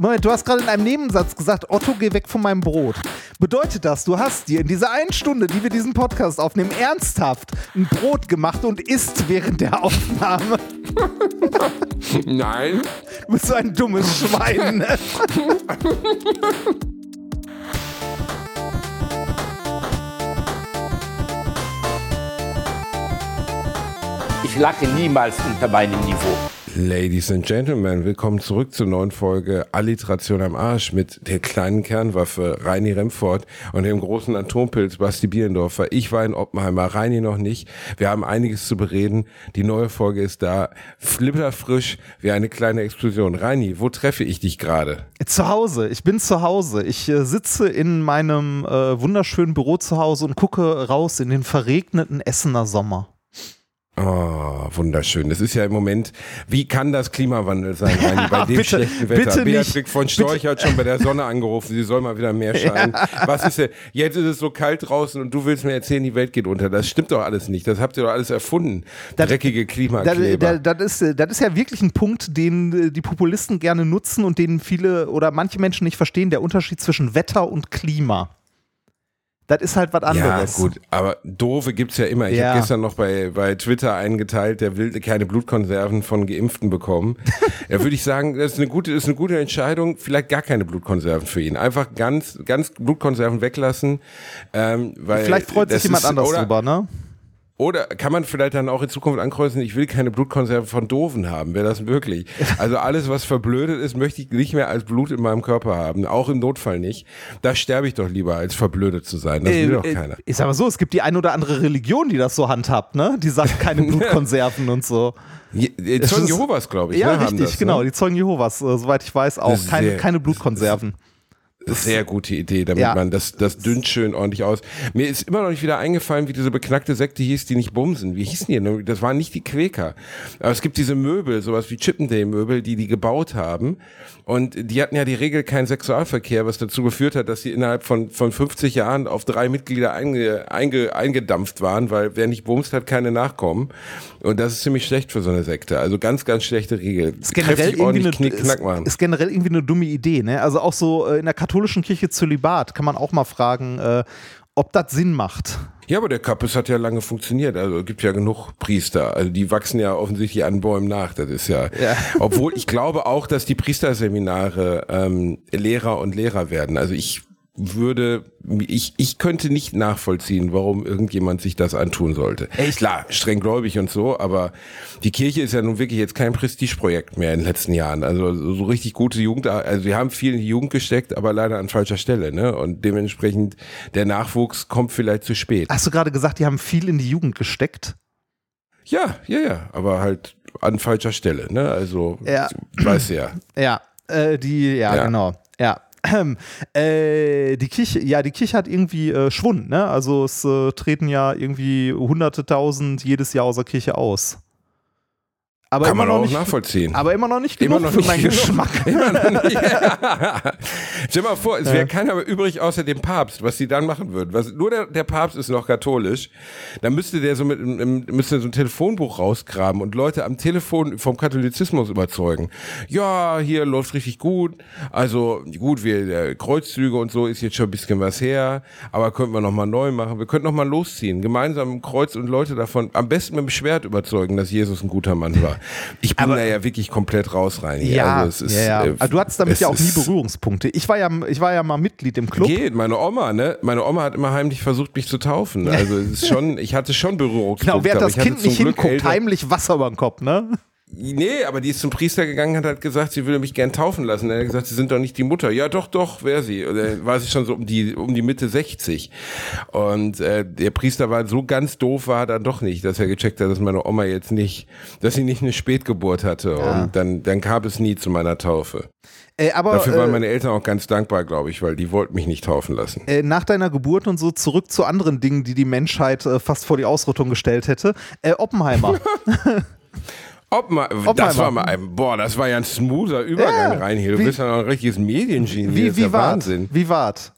Moment, du hast gerade in einem Nebensatz gesagt, Otto, geh weg von meinem Brot. Bedeutet das, du hast dir in dieser einen Stunde, die wir diesen Podcast aufnehmen, ernsthaft ein Brot gemacht und isst während der Aufnahme? Nein. Du bist so ein dummes Schwein. Ne? Ich lache niemals unter meinem Niveau. Ladies and Gentlemen, willkommen zurück zur neuen Folge Alliteration am Arsch mit der kleinen Kernwaffe Reini Remford und dem großen Atompilz Basti Bierendorfer. Ich war in Oppenheimer, Reini noch nicht. Wir haben einiges zu bereden. Die neue Folge ist da, flipperfrisch wie eine kleine Explosion. Reini, wo treffe ich dich gerade? Zu Hause. Ich bin zu Hause. Ich äh, sitze in meinem äh, wunderschönen Büro zu Hause und gucke raus in den verregneten Essener Sommer. Oh, wunderschön. Das ist ja im Moment, wie kann das Klimawandel sein, Reini, bei dem bitte, schlechten Wetter? bitte Beatrix nicht. von Storch hat schon bei der Sonne angerufen, sie soll mal wieder mehr scheinen. Was ist denn? Jetzt ist es so kalt draußen und du willst mir erzählen, die Welt geht unter. Das stimmt doch alles nicht. Das habt ihr doch alles erfunden. Das- Dreckige Klimakleber. Das, das, ist, das ist ja wirklich ein Punkt, den äh, die Populisten gerne nutzen und den viele oder manche Menschen nicht verstehen, der Unterschied zwischen Wetter und Klima. Das ist halt was ja, anderes. gut, aber doofe gibt's ja immer. Ich Ja. habe gestern noch bei, bei Twitter eingeteilt, der will keine Blutkonserven von Geimpften bekommen. ja, würde ich sagen, das ist eine gute, ist eine gute Entscheidung. Vielleicht gar keine Blutkonserven für ihn. Einfach ganz, ganz Blutkonserven weglassen. Ähm, weil Vielleicht freut sich jemand ist- anders oder, drüber, ne? Oder kann man vielleicht dann auch in Zukunft ankreuzen, ich will keine Blutkonserven von Doofen haben, wäre das möglich. Also alles, was verblödet ist, möchte ich nicht mehr als Blut in meinem Körper haben, auch im Notfall nicht. Da sterbe ich doch lieber, als verblödet zu sein. Das will doch Äh, keiner. äh, Ich sag mal so, es gibt die ein oder andere Religion, die das so handhabt, ne? Die sagt keine Blutkonserven und so. Je- äh, Zeugen Jehovas, glaube ich. ja, ne, richtig, das, genau. Ne? Die Zeugen Jehovas, äh, soweit ich weiß, auch. Keine, keine Blutkonserven. Sehr gute Idee, damit Ja. man das, das dünnt schön ordentlich aus. Mir ist immer noch nicht wieder eingefallen, wie diese beknackte Sekte hieß, die nicht bumsen. Wie hießen die denn? Das waren nicht die Quäker. Aber es gibt diese Möbel, sowas wie Chippendale-Möbel, die die gebaut haben. Und die hatten ja die Regel keinen Sexualverkehr, was dazu geführt hat, dass sie innerhalb von, von 50 Jahren auf drei Mitglieder einge, einge, eingedampft waren, weil wer nicht bumst, hat keine Nachkommen. Und das ist ziemlich schlecht für so eine Sekte. Also ganz, ganz schlechte Regel. Ist generell, irgendwie ordentlich eine, Knick, ist, ist generell irgendwie eine dumme Idee, ne? Also auch so äh, in der katholischen Kirche Zölibat kann man auch mal fragen, äh, ob das Sinn macht. Ja, aber der Kappes hat ja lange funktioniert. Also es gibt ja genug Priester. Also die wachsen ja offensichtlich an Bäumen nach. Das ist ja. Ja. Obwohl ich glaube auch, dass die Priesterseminare ähm, Lehrer und Lehrer werden. Also ich würde, ich, ich könnte nicht nachvollziehen, warum irgendjemand sich das antun sollte. Echt? Klar, streng gläubig und so, aber die Kirche ist ja nun wirklich jetzt kein Prestigeprojekt mehr in den letzten Jahren. Also so richtig gute Jugend, also wir haben viel in die Jugend gesteckt, aber leider an falscher Stelle, ne? Und dementsprechend der Nachwuchs kommt vielleicht zu spät. Hast du gerade gesagt, die haben viel in die Jugend gesteckt? Ja, ja, ja, aber halt an falscher Stelle, ne? Also, Ja. weißt du ja. Ja, äh, die, ja, Ja. genau. Ja. Äh, die Kirche, ja, die Kirche hat irgendwie äh, Schwund, ne? Also es äh, treten ja irgendwie hunderte tausend jedes Jahr aus der Kirche aus. Aber Kann immer man noch auch nicht, nachvollziehen. aber immer noch nicht Immer genug noch für meinen nicht Geschmack. Immer noch nicht. Stell dir mal vor, es wäre keiner mehr übrig außer dem Papst, was die dann machen würden. Was, nur der, der Papst ist noch katholisch. Dann müsste der so mit müsste so ein Telefonbuch rausgraben und Leute am Telefon vom Katholizismus überzeugen. Ja, hier läuft richtig gut. Also gut, wir der Kreuzzüge und so ist jetzt schon ein bisschen was her, aber könnten wir noch mal neu machen. Wir könnten noch mal losziehen, gemeinsam im Kreuz und Leute davon am besten mit dem Schwert überzeugen, dass Jesus ein guter Mann war. Ich bin Aber- da ja wirklich komplett raus rein. hier. Ja, also es ist, ja, ja. äh, du hattest damit ja auch nie Berührungspunkte. Ich war ja, ich war ja mal Mitglied im Club. Geht, meine Oma, ne? Meine Oma hat immer heimlich versucht, mich zu taufen. Also es ist schon, ich hatte schon Berührungspunkte. Genau, aber das Kind nicht hinguckt, Eltern- heimlich Wasser über den Kopf, ne? Nee, aber die ist zum Priester gegangen und hat gesagt, sie würde mich gern taufen lassen. Er hat gesagt, sie sind doch nicht die Mutter. Ja, doch, doch, wäre sie. Dann war sie schon so um die, um die Mitte 60. Und äh, der Priester war so ganz doof, war er dann doch nicht, dass er gecheckt hat, dass meine Oma jetzt nicht, dass sie nicht eine Spätgeburt hatte. Und dann, dann kam es nie zu meiner Taufe. Äh, aber Dafür waren äh, meine Eltern auch ganz dankbar, glaube ich, weil die wollten mich nicht taufen lassen. äh, nach deiner Geburt und so zurück zu anderen Dingen, die die Menschheit äh, fast vor die Ausrottung gestellt hätte. Äh, Oppenheimer, das war mal ein, boah, das war ja ein smoother Übergang Ja, rein hier. Du wie- bist ja noch ein richtiges Mediengenie. wie wie wart? Wahnsinn. Wie wart?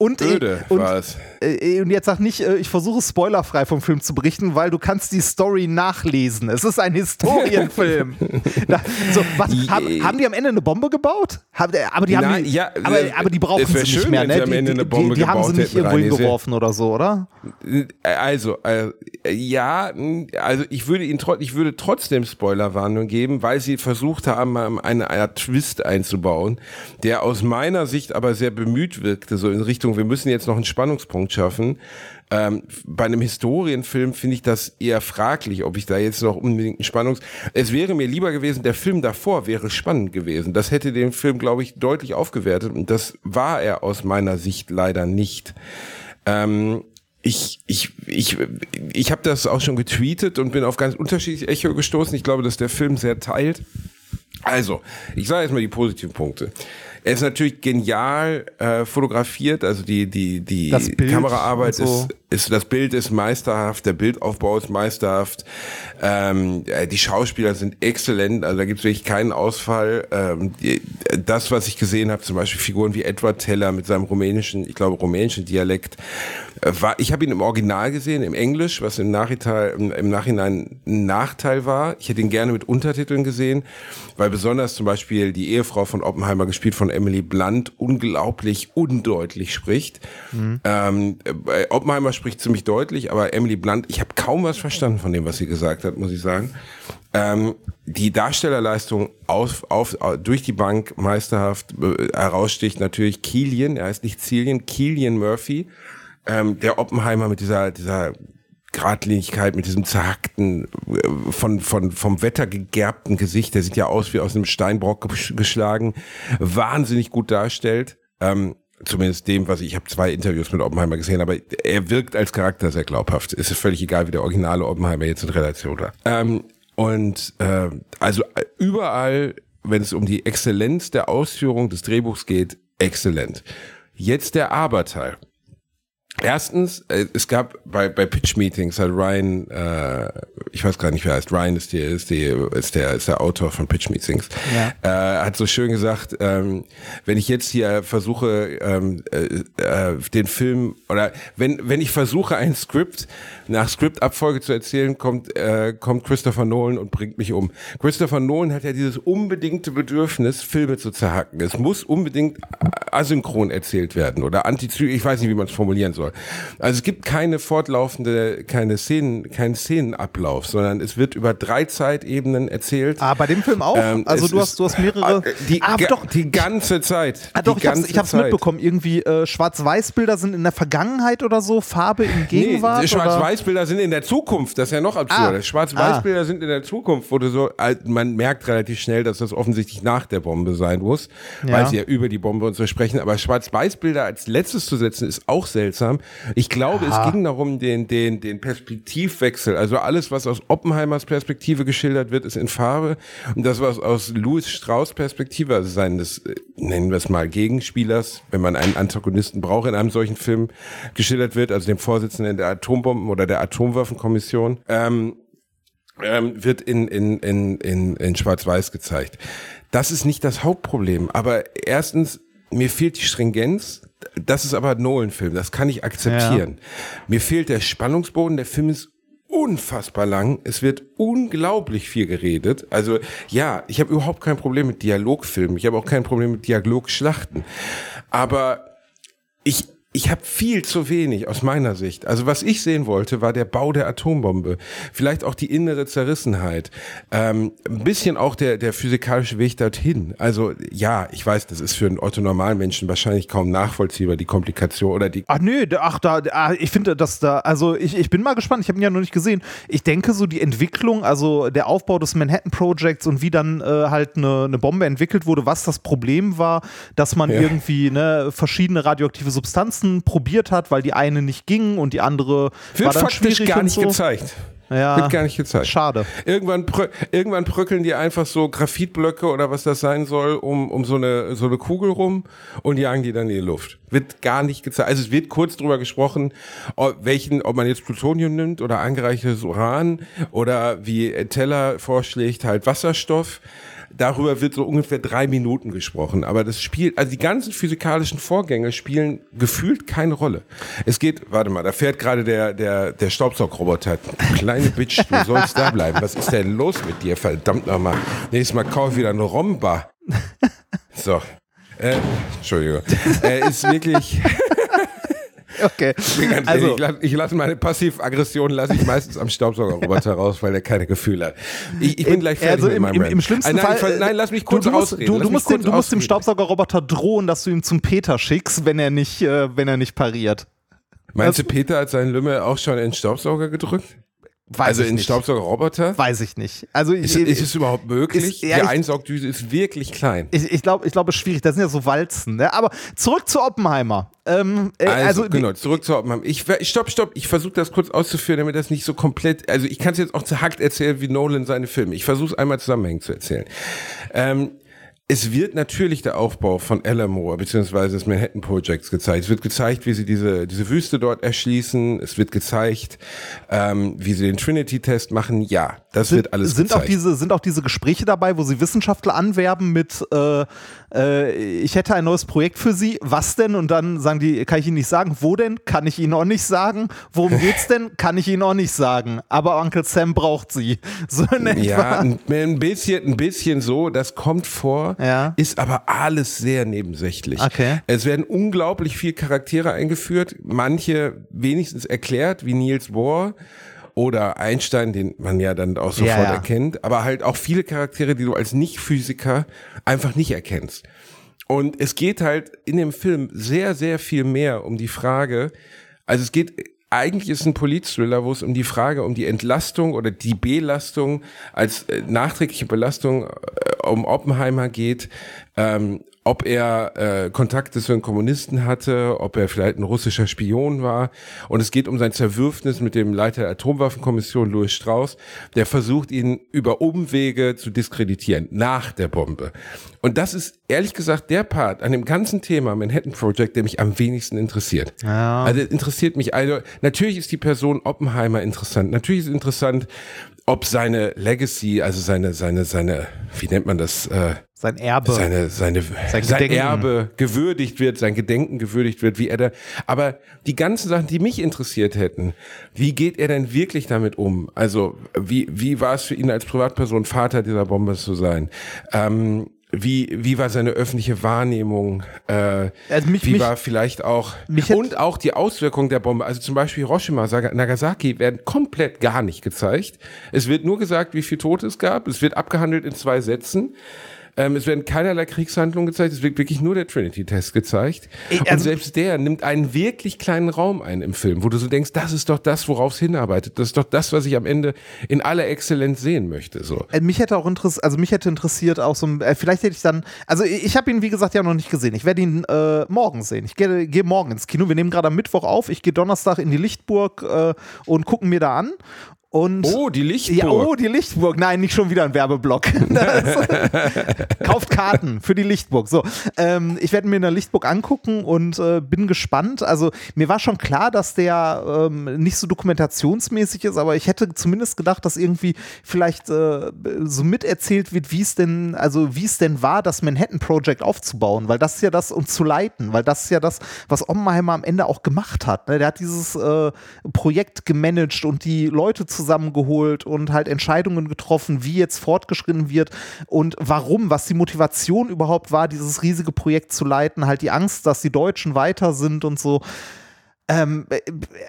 Und, Öde und, war es. äh, und jetzt sag nicht, äh, ich versuche spoilerfrei vom Film zu berichten, weil du kannst die Story nachlesen. Es ist ein Historienfilm. da, so, was, hab, haben die am Ende eine Bombe gebaut? Hab, äh, aber die haben Nein, die, ja, aber, aber die brauchen sie nicht schön, mehr, ne? Die, die, die, die haben sie nicht irgendwo hingeworfen oder so, oder? Also, äh, ja, mh, also ich würde ihn ich würde trotzdem Spoilerwarnung geben, weil sie versucht haben, eine, eine Twist einzubauen, der aus meiner Sicht aber sehr bemüht wirkte, so in Richtung, wir müssen jetzt noch einen Spannungspunkt schaffen. Ähm, bei einem Historienfilm finde ich das eher fraglich, ob ich da jetzt noch unbedingt einen Spannungs... Es wäre mir lieber gewesen, der Film davor wäre spannend gewesen. Das hätte den Film, glaube ich, deutlich aufgewertet und das war er aus meiner Sicht leider nicht. Ähm, ich, ich, ich, ich habe das auch schon getweetet und bin auf ganz unterschiedliche Echo gestoßen. Ich glaube, dass der Film sehr teilt. Also, ich sage jetzt mal die positiven Punkte. Er ist natürlich genial äh, fotografiert, also die, die, die Kameraarbeit so. ist, ist, das Bild ist meisterhaft, der Bildaufbau ist meisterhaft, ähm, äh, die Schauspieler sind exzellent, also da gibt es wirklich keinen Ausfall. Ähm, die, das, was ich gesehen habe, zum Beispiel Figuren wie Edward Teller mit seinem rumänischen, ich glaube rumänischen Dialekt, äh, war, ich habe ihn im Original gesehen, im Englisch, was im Nachhinein, im, im Nachhinein ein Nachteil war. Ich hätte ihn gerne mit Untertiteln gesehen, weil besonders zum Beispiel die Ehefrau von Oppenheimer, gespielt von Emily Blunt, unglaublich undeutlich spricht. Ähm, bei Oppenheimer spricht ziemlich deutlich, aber Emily Blunt, ich habe kaum was verstanden von dem, was sie gesagt hat, muss ich sagen. Ähm, die Darstellerleistung auf, auf, durch die Bank meisterhaft äh, heraussticht natürlich Killian, er heißt nicht Cillian, Killian Murphy, ähm, der Oppenheimer mit dieser, dieser Gradlinigkeit, mit diesem zerhackten, äh, von, von, vom Wetter gegerbten Gesicht, der sieht ja aus wie aus einem Steinbrock gesch- geschlagen, wahnsinnig gut darstellt. Ähm, zumindest dem, was ich, ich habe zwei Interviews mit Oppenheimer gesehen, aber er wirkt als Charakter sehr glaubhaft. Es ist völlig egal, wie der originale Oppenheimer jetzt in Relation war. Ähm, und äh, also äh, überall, wenn es um die Exzellenz der Ausführung des Drehbuchs geht, exzellent. Jetzt der Aberteil. Erstens, äh, es gab bei, bei Pitch-Meetings hat Ryan, äh, ich weiß gar nicht, wer heißt, Ryan ist, die, ist, die, ist, der, ist der Autor von Pitch-Meetings, Ja. äh, hat so schön gesagt, ähm, wenn ich jetzt hier versuche, ähm, äh, äh, den Film, oder wenn, wenn ich versuche, ein Skript nach Skriptabfolge zu erzählen, kommt, äh, kommt Christopher Nolan und bringt mich um. Christopher Nolan hat ja dieses unbedingte Bedürfnis, Filme zu zerhacken. Es muss unbedingt asynchron erzählt werden oder antizyklisch, ich weiß nicht, wie man es formulieren soll. Also es gibt keine fortlaufende, keine Szenen, keinen Szenenablauf, sondern es wird über drei Zeitebenen erzählt. Ah, bei dem Film auch? Ähm, also du hast, du hast mehrere. Ah, Die, ah, doch, die ganze Zeit. Ah, doch, ich hab's, ich hab's Zeit. mitbekommen. Irgendwie äh, Schwarz-Weiß-Bilder sind in der Vergangenheit oder so, Farbe in Gegenwart. Nee? Schwarz-Weiß-Bilder sind in der Zukunft, das ist ja noch absurder. Ah. Schwarz-Weiß-Bilder sind in der Zukunft, wo du so, äh, man merkt relativ schnell, dass das offensichtlich nach der Bombe sein muss, Ja. weil sie ja über die Bombe und so sprechen. Aber Schwarz-Weiß-Bilder als letztes zu setzen, ist auch seltsam. Ich glaube, es ging darum, den, den, den Perspektivwechsel, also alles, was aus Oppenheimers Perspektive geschildert wird, ist in Farbe. Und das, was aus Louis Strauss Perspektive, also seines, äh, nennen wir es mal, Gegenspielers, wenn man einen Antagonisten braucht in einem solchen Film, geschildert wird, also dem Vorsitzenden der Atombomben- oder der Atomwaffenkommission, ähm, ähm, wird in, in, in, in, in Schwarz-Weiß gezeigt. Das ist nicht das Hauptproblem, aber erstens, mir fehlt die Stringenz. Das ist aber ein Nolan-Film, das kann ich akzeptieren. Mir fehlt der Spannungsboden, der Film ist unfassbar lang. Es wird unglaublich viel geredet. Also ja, ich habe überhaupt kein Problem mit Dialogfilmen. Ich habe auch kein Problem mit Dialogschlachten. Aber ich, ich habe viel zu wenig aus meiner Sicht. Also was ich sehen wollte, war der Bau der Atombombe. Vielleicht auch die innere Zerrissenheit. Ähm, ein bisschen auch der, der physikalische Weg dorthin. Also ja, ich weiß, das ist für einen Otto-Normalmenschen wahrscheinlich kaum nachvollziehbar, die Komplikation oder die... Ach nö, ach da, ah, ich finde, dass da, also ich, ich bin mal gespannt, ich habe ihn ja noch nicht gesehen. Ich denke, so die Entwicklung, also der Aufbau des Manhattan Projects und wie dann äh, halt eine, eine Bombe entwickelt wurde, was das Problem war, dass man Ja. irgendwie ne, verschiedene radioaktive Substanzen probiert hat, weil die eine nicht ging und die andere war Wird dann faktisch schwierig gar nicht so. gezeigt. Ja, Wird gar nicht gezeigt. schade. Irgendwann, prö irgendwann bröckeln die einfach so Graphitblöcke oder was das sein soll, um, um so, eine, so eine Kugel rum und jagen die dann in die Luft. Wird gar nicht gezeigt. Also es wird kurz drüber gesprochen, ob, welchen, ob man jetzt Plutonium nimmt oder angereichertes Uran oder wie Teller vorschlägt, halt Wasserstoff. Darüber wird so ungefähr drei Minuten gesprochen. Aber das Spiel, also die ganzen physikalischen Vorgänge spielen gefühlt keine Rolle. Es geht, warte mal, da fährt gerade der, der, der Staubsaugroboter. Kleine Bitch, du sollst da bleiben. Was ist denn los mit dir? Verdammt nochmal. Nächstes Mal kauf wieder eine Romba. So. Äh, Entschuldigung. Äh, ist wirklich. Okay. Also, ich, ich lasse meine Passivaggression lasse ich meistens am Staubsaugerroboter raus, weil er keine Gefühle hat. Ich, ich bin gleich fertig also mit im, meinem im, im schlimmsten nein, Fall. ich, nein, lass mich kurz du, du musst, ausreden. Du, du musst, dem, du musst dem. Staubsaugerroboter drohen, dass du ihm zum Peter schickst, wenn er nicht, äh, wenn er nicht pariert. Meinst du, Peter hat seinen Lümmel auch schon in den Staubsauger gedrückt? Weiß also ich in. Staubsaugerroboter? Weiß ich nicht. Also Ist, ich, ist es überhaupt möglich? ist- ja, Die Einsaugdüse ist wirklich klein. ich, ich glaube, ich glaube, es ist schwierig. Das sind ja so Walzen. Ne? Aber zurück zu Oppenheimer. Ähm, äh, Also, also, genau, zurück zu Oppenheim. Ich, ich stopp, stopp, ich versuche das kurz auszuführen, damit das nicht so komplett, also ich kann es jetzt auch zerhackt erzählen, wie Nolan seine Filme. Ich versuche es einmal zusammenhängend zu erzählen. Ähm, es wird natürlich der Aufbau von Alamo beziehungsweise des Manhattan Projects gezeigt. Es wird gezeigt, wie sie diese, diese Wüste dort erschließen. Es wird gezeigt, ähm, wie sie den Trinity-Test machen. Ja, das wird alles sind gezeigt. auch diese sind auch diese Gespräche dabei, wo sie Wissenschaftler anwerben mit äh, äh, ich hätte ein neues Projekt für sie. Was denn? Und dann sagen die, kann ich Ihnen nicht sagen. Wo denn? Kann ich Ihnen auch nicht sagen. Worum geht's denn? Kann ich Ihnen auch nicht sagen. Aber Uncle Sam braucht sie. So. Ja, ein, ein bisschen, ein bisschen so, das kommt vor, Ja. ist aber alles sehr nebensächlich. Okay. Es werden unglaublich viele Charaktere eingeführt, manche wenigstens erklärt, wie Niels Bohr oder Einstein, den man ja dann auch sofort Ja, ja. erkennt, aber halt auch viele Charaktere, die du als Nicht-Physiker einfach nicht erkennst. Und es geht halt in dem Film sehr, sehr viel mehr um die Frage, also es geht, eigentlich ist ein Politthriller, wo es um die Frage, um die Entlastung oder die Belastung als äh, nachträgliche Belastung äh, um Oppenheimer geht, ähm, ob er äh, Kontakte zu den Kommunisten hatte, ob er vielleicht ein russischer Spion war. Und es geht um sein Zerwürfnis mit dem Leiter der Atomwaffenkommission, Louis Strauss, der versucht, ihn über Umwege zu diskreditieren, nach der Bombe. Und das ist ehrlich gesagt der Part an dem ganzen Thema Manhattan Project, der mich am wenigsten interessiert. Ja. Also interessiert mich, also natürlich ist die Person Oppenheimer interessant. Natürlich ist interessant, ob seine Legacy, also seine, seine, seine, wie nennt man das, äh, Sein Erbe. seine, seine, Sein sein. Erbe gewürdigt wird, sein Gedenken gewürdigt wird, wie er da, aber die ganzen Sachen, die mich interessiert hätten, wie geht er denn wirklich damit um? Also, wie, wie war es für ihn als Privatperson, Vater dieser Bombe zu sein? Ähm, wie, wie war seine öffentliche Wahrnehmung? Äh, Also mich- wie mich- war vielleicht auch, und auch die Auswirkungen der Bombe. Also zum Beispiel Hiroshima, Nagasaki werden komplett gar nicht gezeigt. Es wird nur gesagt, wie viel Tote es gab. Es wird abgehandelt in zwei Sätzen. Ähm, es werden keinerlei Kriegshandlungen gezeigt, es wird wirklich nur der Trinity-Test gezeigt. Und also- selbst der nimmt einen wirklich kleinen Raum ein im Film, wo du so denkst, das ist doch das, worauf es hinarbeitet. Das ist doch das, was ich am Ende in aller Exzellenz sehen möchte. So. Äh, Mich hätte auch interessiert, also mich hätte interessiert auch so, ein- äh, vielleicht hätte ich dann, also ich, ich habe ihn wie gesagt ja noch nicht gesehen. Ich werde ihn äh, morgen sehen. Ich gehe gehe morgen ins Kino. Wir nehmen gerade am Mittwoch auf. Ich gehe Donnerstag in die Lichtburg äh, und gucken mir da an. Und Oh, die Lichtburg. ja, oh, die Lichtburg. Nein, nicht schon wieder ein Werbeblock. Kauft Karten für die Lichtburg. So, ähm, ich werde mir eine Lichtburg angucken und äh, bin gespannt. Also mir war schon klar, dass der ähm, nicht so dokumentationsmäßig ist, aber ich hätte zumindest gedacht, dass irgendwie vielleicht äh, so miterzählt wird, wie es denn, also wie es denn war, das Manhattan Project aufzubauen, weil das ist ja das und zu leiten, weil das ist ja das, was Oppenheimer am Ende auch gemacht hat. Ne? Der hat dieses äh, Projekt gemanagt und die Leute zusammengeholt und halt Entscheidungen getroffen, wie jetzt fortgeschritten wird und warum, was die Motivation überhaupt war, dieses riesige Projekt zu leiten, halt die Angst, dass die Deutschen weiter sind und so. Ähm, äh,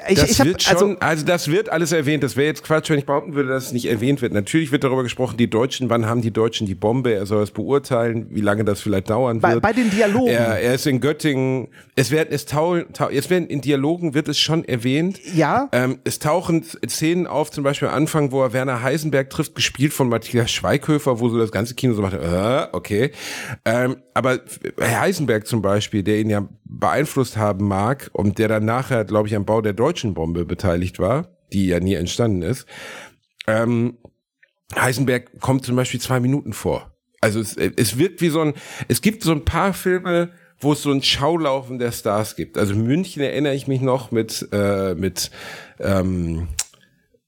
ich, Das ich hab, wird schon, also, also, das wird alles erwähnt. Das wäre jetzt Quatsch, wenn ich behaupten würde, dass es nicht erwähnt wird. Natürlich wird darüber gesprochen, die Deutschen, wann haben die Deutschen die Bombe? Er soll es beurteilen, wie lange das vielleicht dauern bei, wird. bei den Dialogen. er, er ist in Göttingen. Es werden, es tau, tau, es werden in Dialogen wird es schon erwähnt. Ja. Ähm, es tauchen Szenen auf, zum Beispiel am Anfang, wo er Werner Heisenberg trifft, gespielt von Matthias Schweighöfer, wo so das ganze Kino so macht, äh, okay. Ähm, aber Herr Heisenberg zum Beispiel, der ihn ja beeinflusst haben mag und der dann nachher, glaube ich, am Bau der deutschen Bombe beteiligt war, die ja nie entstanden ist, ähm, Heisenberg kommt zum Beispiel zwei Minuten vor. Also es, es wirkt wie so ein, es gibt so ein paar Filme, wo es so ein Schaulaufen der Stars gibt. Also München erinnere ich mich noch mit, äh, mit ähm,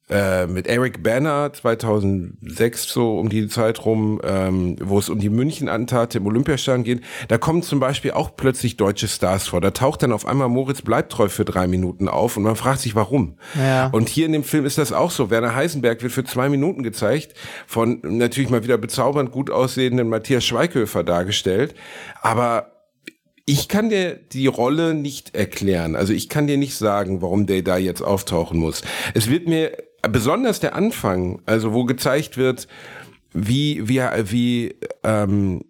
äh, mit Eric Banner 2006 so um die Zeit rum, ähm, wo es um die München-Attentate im Olympiastadion geht. Da kommen zum Beispiel auch plötzlich deutsche Stars vor. Da taucht dann auf einmal Moritz Bleibtreu für drei Minuten auf und man fragt sich, warum. Ja. Und hier in dem Film ist das auch so. Werner Heisenberg wird für zwei Minuten gezeigt, von natürlich mal wieder bezaubernd gut aussehenden Matthias Schweighöfer dargestellt. Aber ich kann dir die Rolle nicht erklären. Also ich kann dir nicht sagen, warum der da jetzt auftauchen muss. Es wird mir besonders der Anfang, also wo gezeigt wird, wie wie wie ähm,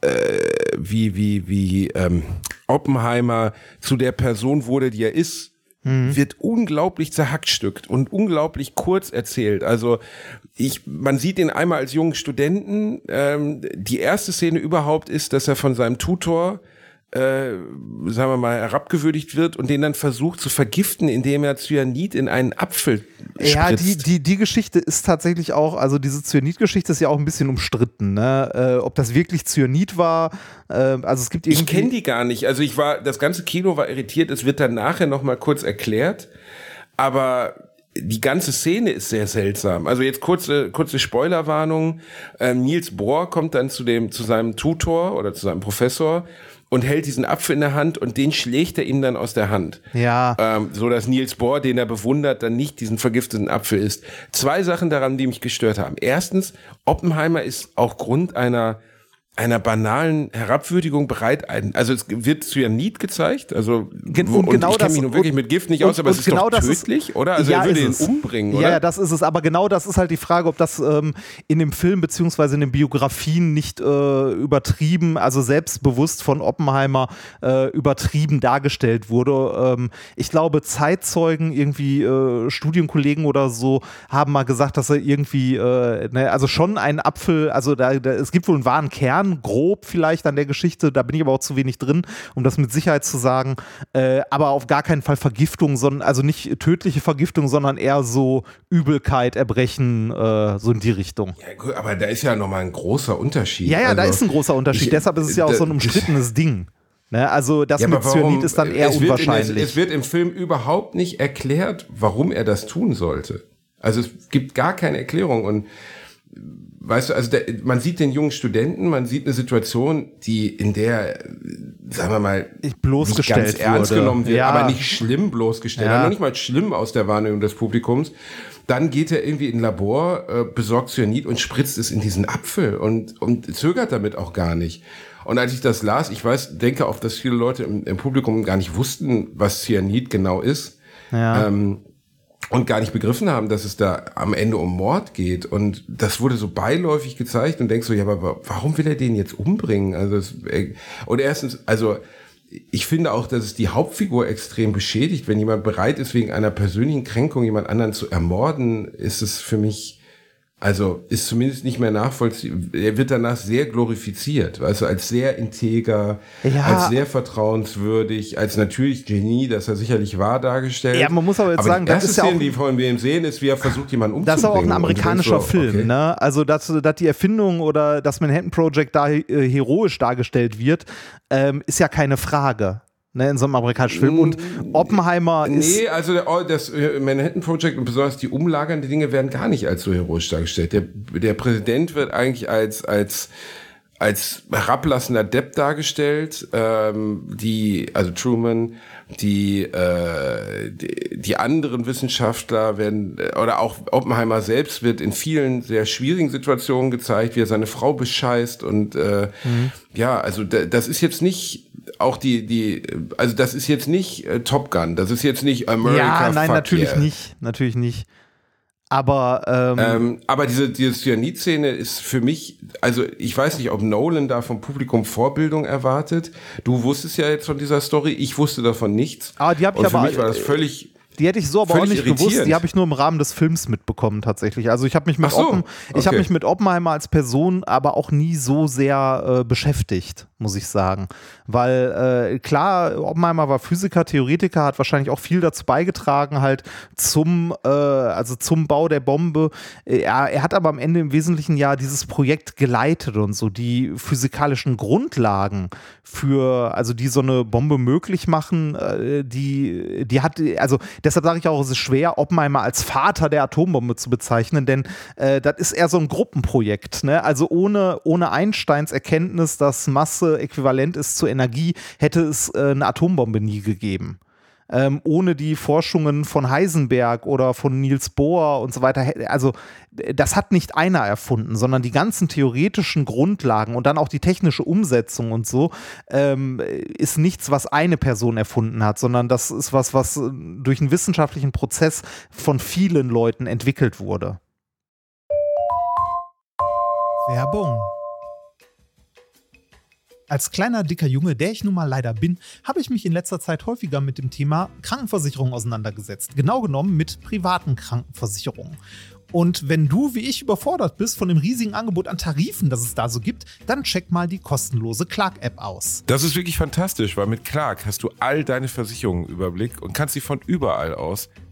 äh, wie wie wie ähm, Oppenheimer zu der Person wurde, die er ist, mhm. wird unglaublich zerhackstückt und unglaublich kurz erzählt. Also ich, man sieht ihn einmal als jungen Studenten. Ähm, die erste Szene überhaupt ist, dass er von seinem Tutor äh, sagen wir mal, herabgewürdigt wird und den dann versucht zu vergiften, indem er Cyanid in einen Apfel spritzt. Ja, die, die, die Geschichte ist tatsächlich auch, also diese Cyanid-Geschichte ist ja auch ein bisschen umstritten, ne? Äh, ob das wirklich Cyanid war, äh, also es gibt irgendwie... Ich kenne die gar nicht, also ich war, das ganze Kino war irritiert, es wird dann nachher nochmal kurz erklärt, aber die ganze Szene ist sehr seltsam. Also jetzt kurze, kurze Spoilerwarnung. Ähm, Niels Bohr kommt dann zu dem, zu seinem Tutor oder zu seinem Professor und hält diesen Apfel in der Hand und den schlägt er ihm dann aus der Hand. Ja. Ähm, so dass Niels Bohr, den er bewundert, dann nicht diesen vergifteten Apfel isst. Zwei Sachen daran, die mich gestört haben. Erstens, Oppenheimer ist auch Grund einer einer banalen Herabwürdigung bereit ein. Also es wird Cyanid gezeigt, also Gen und, genau ich kenne mich nun wirklich mit Gift nicht und, aus, aber es ist genau doch tödlich, ist, oder? Also ja, er würde ihn umbringen, oder? Ja, das ist es. Aber genau das ist halt die Frage, ob das ähm, in dem Film beziehungsweise in den Biografien nicht äh, übertrieben, also selbstbewusst von Oppenheimer äh, übertrieben dargestellt wurde. Ähm, ich glaube, Zeitzeugen, irgendwie äh, Studienkollegen oder so, haben mal gesagt, dass er irgendwie, äh, ne, also schon einen Apfel, also da, da, es gibt wohl einen wahren Kern Kern, grob vielleicht an der Geschichte, da bin ich aber auch zu wenig drin, um das mit Sicherheit zu sagen. Äh, aber auf gar keinen Fall Vergiftung, sondern also nicht tödliche Vergiftung, sondern eher so Übelkeit, Erbrechen, äh, so in die Richtung. Ja, gut, aber da ist ja nochmal ein großer Unterschied. Ja, ja, also, da ist ein großer Unterschied. Ich, Deshalb ist es ja auch so ein umstrittenes Ding. Ne, also das ja, mit Cyanid ist dann eher unwahrscheinlich. In, es, es wird im Film überhaupt nicht erklärt, warum er das tun sollte. Also es gibt gar keine Erklärung und weißt du, also der, man sieht den jungen Studenten, man sieht eine Situation, die in der, sagen wir mal, bloßgestellt nicht ganz ernst wurde. genommen wird, ja. aber nicht schlimm bloßgestellt, ja. noch nicht mal schlimm aus der Wahrnehmung des Publikums. Dann geht er irgendwie in ein Labor, äh, besorgt Cyanid und spritzt es in diesen Apfel und, und zögert damit auch gar nicht. Und als ich das las, ich weiß, denke auch, dass viele Leute im, im Publikum gar nicht wussten, was Cyanid genau ist. Ja. Ähm, und gar nicht begriffen haben, dass es da am Ende um Mord geht. Und das wurde so beiläufig gezeigt und denkst so, ja, aber warum will er den jetzt umbringen? Also es, äh, und erstens, also ich finde auch, dass es die Hauptfigur extrem beschädigt. Wenn jemand bereit ist, wegen einer persönlichen Kränkung jemand anderen zu ermorden, ist es für mich also ist zumindest nicht mehr nachvollziehbar. Er wird danach sehr glorifiziert, also als sehr integer, ja. als sehr vertrauenswürdig, als natürlich Genie, das er sicherlich war, dargestellt. Ja, man muss aber jetzt aber sagen, das ist ja auch, die von ihm sehen, ist, wie er versucht, jemanden umzubringen. Das ist auch ein amerikanischer so, Film, okay. ne? Also, dass, dass die Erfindung oder das Manhattan Project da äh, heroisch dargestellt wird, ähm, ist ja keine Frage ne, in so einem amerikanischen Film. Und Oppenheimer ist. Nee, also das äh, Manhattan Project und besonders die umlagernden Dinge werden gar nicht als so heroisch dargestellt. Der, der Präsident wird eigentlich als, als als herablassender Depp dargestellt, ähm, die, also Truman, die, äh, die, die anderen Wissenschaftler werden, oder auch Oppenheimer selbst wird in vielen sehr schwierigen Situationen gezeigt, wie er seine Frau bescheißt und äh, mhm. ja, also das ist jetzt nicht auch die, die, also das ist jetzt nicht äh, Top Gun, das ist jetzt nicht America. Ja, nein, natürlich yeah. nicht, natürlich nicht. Aber, ähm, ähm, aber diese, diese Cyanid-Szene ist für mich, also ich weiß nicht, ob Nolan da vom Publikum Vorbildung erwartet. Du wusstest ja jetzt von dieser Story, ich wusste davon nichts. Aber die habe ich Und aber. Für mich war das völlig die hätte ich so aber auch nicht gewusst. Die habe ich nur im Rahmen des Films mitbekommen tatsächlich. Also ich habe mich mit so, Oppen, ich habe mich mit Oppenheimer als Person aber auch nie so sehr äh, beschäftigt, muss ich sagen, weil äh, klar Oppenheimer war Physiker, Theoretiker, hat wahrscheinlich auch viel dazu beigetragen halt zum äh, also zum Bau der Bombe. Er, er hat aber am Ende im Wesentlichen ja dieses Projekt geleitet und so die physikalischen Grundlagen für also die so eine Bombe möglich machen, äh, die die hat also deshalb sage ich auch, es ist schwer, Oppenheimer als Vater der Atombombe zu bezeichnen, denn äh, das ist eher so ein Gruppenprojekt. Ne? Also ohne, ohne Einsteins Erkenntnis, dass Masse äquivalent ist zur Energie, hätte es äh, eine Atombombe nie gegeben ähm, ohne die Forschungen von Heisenberg oder von Niels Bohr und so weiter. Also das hat nicht einer erfunden, sondern die ganzen theoretischen Grundlagen und dann auch die technische Umsetzung und so ähm, ist nichts, was eine Person erfunden hat, sondern das ist was, was durch einen wissenschaftlichen Prozess von vielen Leuten entwickelt wurde. Werbung als kleiner, dicker Junge, der ich nun mal leider bin, habe ich mich in letzter Zeit häufiger mit dem Thema Krankenversicherung auseinandergesetzt. Genau genommen mit privaten Krankenversicherungen. Und wenn du wie ich überfordert bist von dem riesigen Angebot an Tarifen, das es da so gibt, dann check mal die kostenlose Clark-App aus. Das ist wirklich fantastisch, weil mit Clark hast du all deine Versicherungen im Überblick und kannst sie von überall aus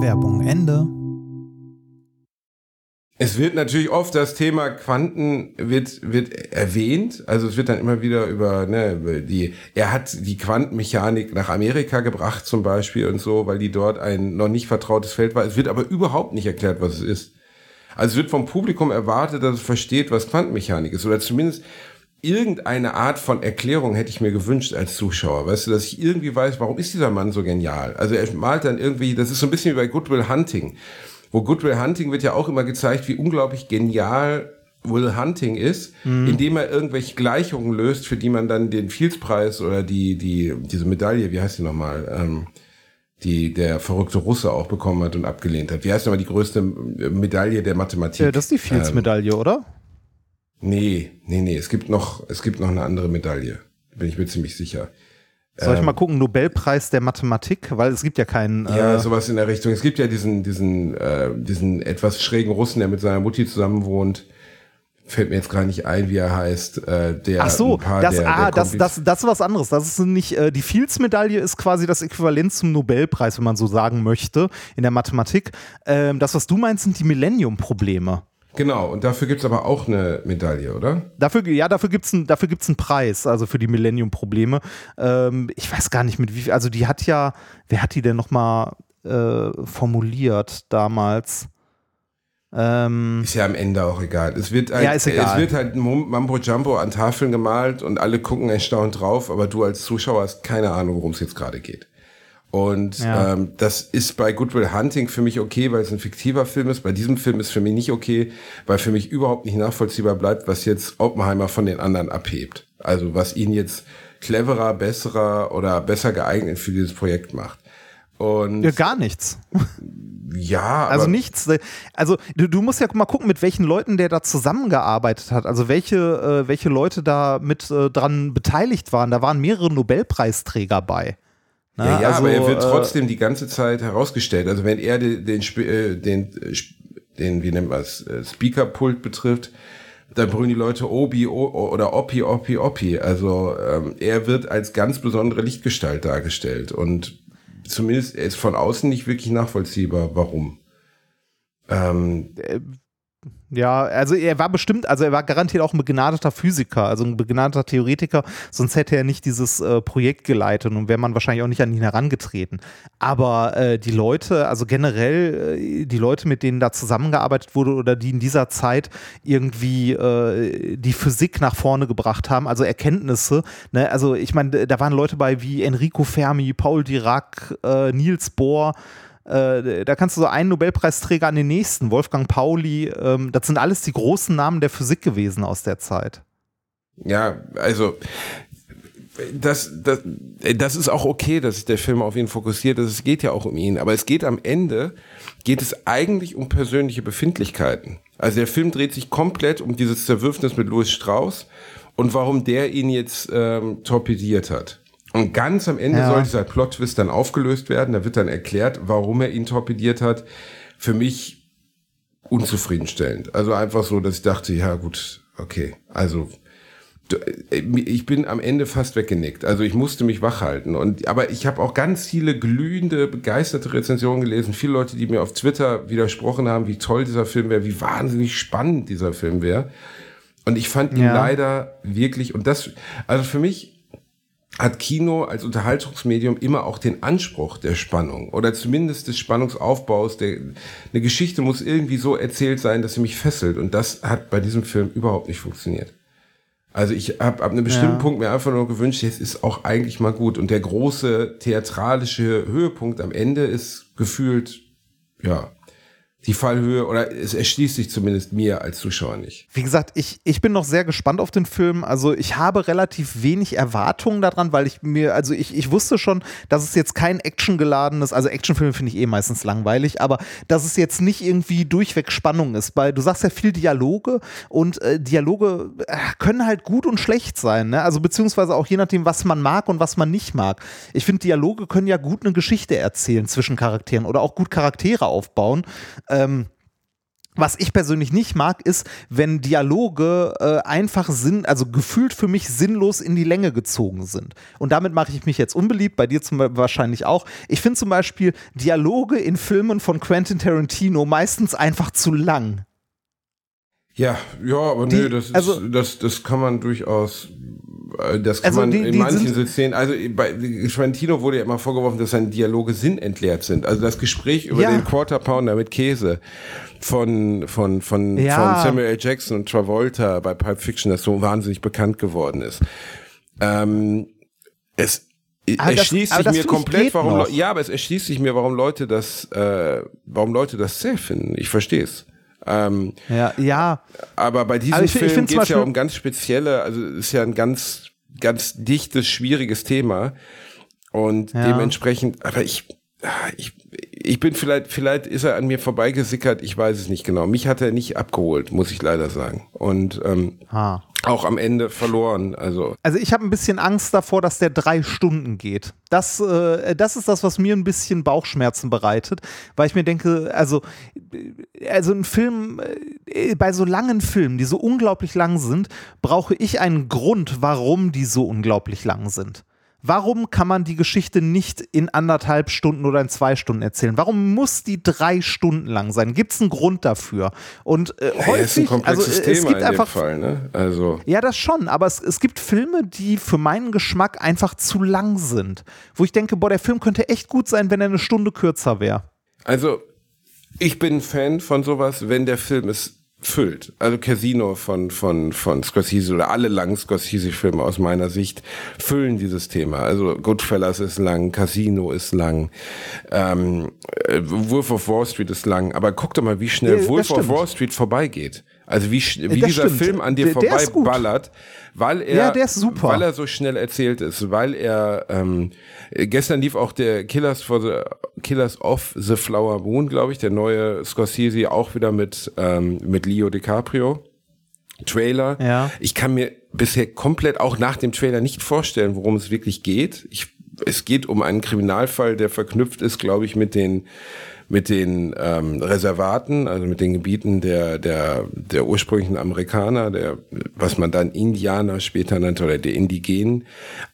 Werbung Ende. Es wird natürlich oft das Thema Quanten wird, wird erwähnt. Also es wird dann immer wieder über, ne, die, er hat die Quantenmechanik nach Amerika gebracht zum Beispiel und so, weil die dort ein noch nicht vertrautes Feld war. Es wird aber überhaupt nicht erklärt, was es ist. Also es wird vom Publikum erwartet, dass es versteht, was Quantenmechanik ist. Oder zumindest irgendeine Art von Erklärung hätte ich mir gewünscht als Zuschauer, weißt du, dass ich irgendwie weiß, warum ist dieser Mann so genial? Also er malt dann irgendwie, das ist so ein bisschen wie bei Goodwill Hunting, wo Goodwill Hunting wird ja auch immer gezeigt, wie unglaublich genial Will Hunting ist, mhm. indem er irgendwelche Gleichungen löst, für die man dann den Fields-Preis oder die, die, diese Medaille, wie heißt die nochmal, ähm, die der verrückte Russe auch bekommen hat und abgelehnt hat. Wie heißt nochmal die größte Medaille der Mathematik? Ja, das ist die Fields-Medaille, ähm, oder? Nee, nee, nee. Es gibt noch, es gibt noch eine andere Medaille. Bin ich mir ziemlich sicher. Soll ich ähm, mal gucken, Nobelpreis der Mathematik, weil es gibt ja keinen. Äh ja, sowas in der Richtung. Es gibt ja diesen, diesen, äh, diesen etwas schrägen Russen, der mit seiner Mutti zusammen wohnt. Fällt mir jetzt gar nicht ein, wie er heißt. Äh, der Ach so, das, der, ah, der das, das, das ist was anderes. Das ist nicht, äh, die Fields-Medaille ist quasi das Äquivalent zum Nobelpreis, wenn man so sagen möchte, in der Mathematik. Ähm, das, was du meinst, sind die Millennium-Probleme. Genau, und dafür gibt es aber auch eine Medaille, oder? Dafür, ja, dafür gibt es ein, einen Preis, also für die Millennium-Probleme. Ähm, ich weiß gar nicht mit wie viel, also die hat ja, wer hat die denn nochmal äh, formuliert damals? Ähm, ist ja am Ende auch egal. Es wird halt, ja, ist egal. es wird halt Mambo Jumbo an Tafeln gemalt und alle gucken erstaunt drauf, aber du als Zuschauer hast keine Ahnung, worum es jetzt gerade geht. Und ja. ähm, das ist bei Goodwill Hunting für mich okay, weil es ein fiktiver Film ist. Bei diesem Film ist für mich nicht okay, weil für mich überhaupt nicht nachvollziehbar bleibt, was jetzt Oppenheimer von den anderen abhebt. Also was ihn jetzt cleverer, besserer oder besser geeignet für dieses Projekt macht. Und ja, gar nichts. Ja, also nichts. Also du, du, musst ja mal gucken, mit welchen Leuten der da zusammengearbeitet hat. Also welche, äh, welche Leute da mit äh, dran beteiligt waren. Da waren mehrere Nobelpreisträger bei. Na, ja, ja also, aber er wird äh, trotzdem die ganze Zeit herausgestellt. Also wenn er den, den, äh, den, äh, den wie nennt man es, Speakerpult betrifft, dann brüllen die Leute Obi o, oder Oppi, Oppi, Oppi. Also ähm, er wird als ganz besondere Lichtgestalt dargestellt und zumindest ist von außen nicht wirklich nachvollziehbar, warum. Ähm, ja, also er war bestimmt, also er war garantiert auch ein begnadeter Physiker, also ein begnadeter Theoretiker, sonst hätte er nicht dieses äh, Projekt geleitet und wäre man wahrscheinlich auch nicht an ihn herangetreten. Aber äh, die Leute, also generell äh, die Leute, mit denen da zusammengearbeitet wurde oder die in dieser Zeit irgendwie äh, die Physik nach vorne gebracht haben, also Erkenntnisse, ne? also ich meine, da waren Leute bei wie Enrico Fermi, Paul Dirac, äh, Niels Bohr, Äh, da kannst du so einen Nobelpreisträger an den nächsten, Wolfgang Pauli, ähm, das sind alles die großen Namen der Physik gewesen aus der Zeit. Ja, also das, das, das ist auch okay, dass sich der Film auf ihn fokussiert. Es geht ja auch um ihn. Aber es geht am Ende, geht es eigentlich um persönliche Befindlichkeiten. Also der Film dreht sich komplett um dieses Zerwürfnis mit Louis Strauss und warum der ihn jetzt ähm, torpediert hat. Und ganz am Ende ja. soll dieser Plot-Twist dann aufgelöst werden. Da wird dann erklärt, warum er ihn torpediert hat. Für mich unzufriedenstellend. Also einfach so, dass ich dachte, ja gut, okay. Also äh, ich bin am Ende fast weggenickt. Also ich musste mich wachhalten. Und, aber ich habe auch ganz viele glühende, begeisterte Rezensionen gelesen. Viele Leute, die mir auf Twitter widersprochen haben, wie toll dieser Film wäre, wie wahnsinnig spannend dieser Film wäre. Und ich fand ihn ja. leider wirklich, und das, also für mich hat Kino als Unterhaltungsmedium immer auch den Anspruch der Spannung oder zumindest des Spannungsaufbaus. Der, eine Geschichte muss irgendwie so erzählt sein, dass sie mich fesselt. Und das hat bei diesem Film überhaupt nicht funktioniert. Also ich habe ab einem bestimmten ja. Punkt mir einfach nur gewünscht, jetzt ist auch eigentlich mal gut. Und der große theatralische Höhepunkt am Ende ist gefühlt, ja, die Fallhöhe oder es erschließt sich zumindest mir als Zuschauer nicht. Wie gesagt, ich, ich bin noch sehr gespannt auf den Film. Also ich habe relativ wenig Erwartungen daran, weil ich mir, also ich, ich wusste schon, dass es jetzt kein actiongeladenes, also Actionfilme finde ich eh meistens langweilig, aber dass es jetzt nicht irgendwie durchweg Spannung ist, weil du sagst ja viel Dialoge und äh, Dialoge äh, können halt gut und schlecht sein, ne? Also beziehungsweise auch je nachdem, was man mag und was man nicht mag. Ich finde, Dialoge können ja gut eine Geschichte erzählen zwischen Charakteren oder auch gut Charaktere aufbauen. Ähm, was ich persönlich nicht mag, ist, wenn Dialoge äh, einfach Sinn, also gefühlt für mich sinnlos in die Länge gezogen sind. Und damit mache ich mich jetzt unbeliebt, bei dir zum Beispiel wahrscheinlich auch. Ich finde zum Beispiel Dialoge in Filmen von Quentin Tarantino meistens einfach zu lang. Ja, ja, aber die, nö, das, ist, also, das, das kann man durchaus das kann also man die, in manchen Szenen, also bei Schwantino wurde ja immer vorgeworfen, dass seine Dialoge sinnentleert sind. Also das Gespräch über ja. den Quarter Pounder mit Käse von, von, von, ja. von Samuel L. Jackson und Travolta bei Pulp Fiction, das so wahnsinnig bekannt geworden ist. Ähm, es aber erschließt das, sich mir komplett, warum ja, aber es erschließt sich mir, warum Leute das, äh, warum Leute das sehr finden. Ich verstehe es. Ähm, ja, ja. Aber bei diesem aber Film geht es ja um ganz spezielle, also es ist ja ein ganz, ganz dichtes, schwieriges Thema. Und ja. dementsprechend, aber ich, ich, ich bin vielleicht, vielleicht ist er an mir vorbeigesickert, ich weiß es nicht genau. Mich hat er nicht abgeholt, muss ich leider sagen. Und ähm, ha auch am Ende verloren. Also, also ich habe ein bisschen Angst davor, dass der drei Stunden geht. Das, äh, das ist das, was mir ein bisschen Bauchschmerzen bereitet, weil ich mir denke, also, also ein Film, äh, bei so langen Filmen, die so unglaublich lang sind, brauche ich einen Grund, warum die so unglaublich lang sind. Warum kann man die Geschichte nicht in anderthalb Stunden oder in zwei Stunden erzählen? Warum muss die drei Stunden lang sein? Gibt es einen Grund dafür? Und äh, ja, häufig, ist ein komplexes also, es Thema gibt in einfach, Fall, ne? Also ja, das schon. Aber es, es gibt Filme, die für meinen Geschmack einfach zu lang sind, wo ich denke, boah, der Film könnte echt gut sein, wenn er eine Stunde kürzer wäre. Also ich bin Fan von sowas, wenn der Film es füllt. Also Casino von, von, von Scorsese oder alle langen Scorsese-Filme aus meiner Sicht füllen dieses Thema. Also Goodfellas ist lang, Casino ist lang, ähm, äh, Wolf of Wall Street ist lang, aber guck doch mal, wie schnell ja, Wolf of Wall Street vorbeigeht. Also wie, wie dieser stimmt. Film an dir vorbei ballert, weil er, ja, der ist super. weil er so schnell erzählt ist, weil er, ähm, gestern lief auch der Killers for the, Killers of the Flower Moon, glaube ich, der neue Scorsese, auch wieder mit, ähm, mit Leo DiCaprio. Trailer. Ja. Ich kann mir bisher komplett auch nach dem Trailer nicht vorstellen, worum es wirklich geht. Ich, es geht um einen Kriminalfall, der verknüpft ist, glaube ich, mit den mit den ähm, Reservaten, also mit den Gebieten der, der, der ursprünglichen Amerikaner, der, was man dann Indianer später nannte oder der Indigenen.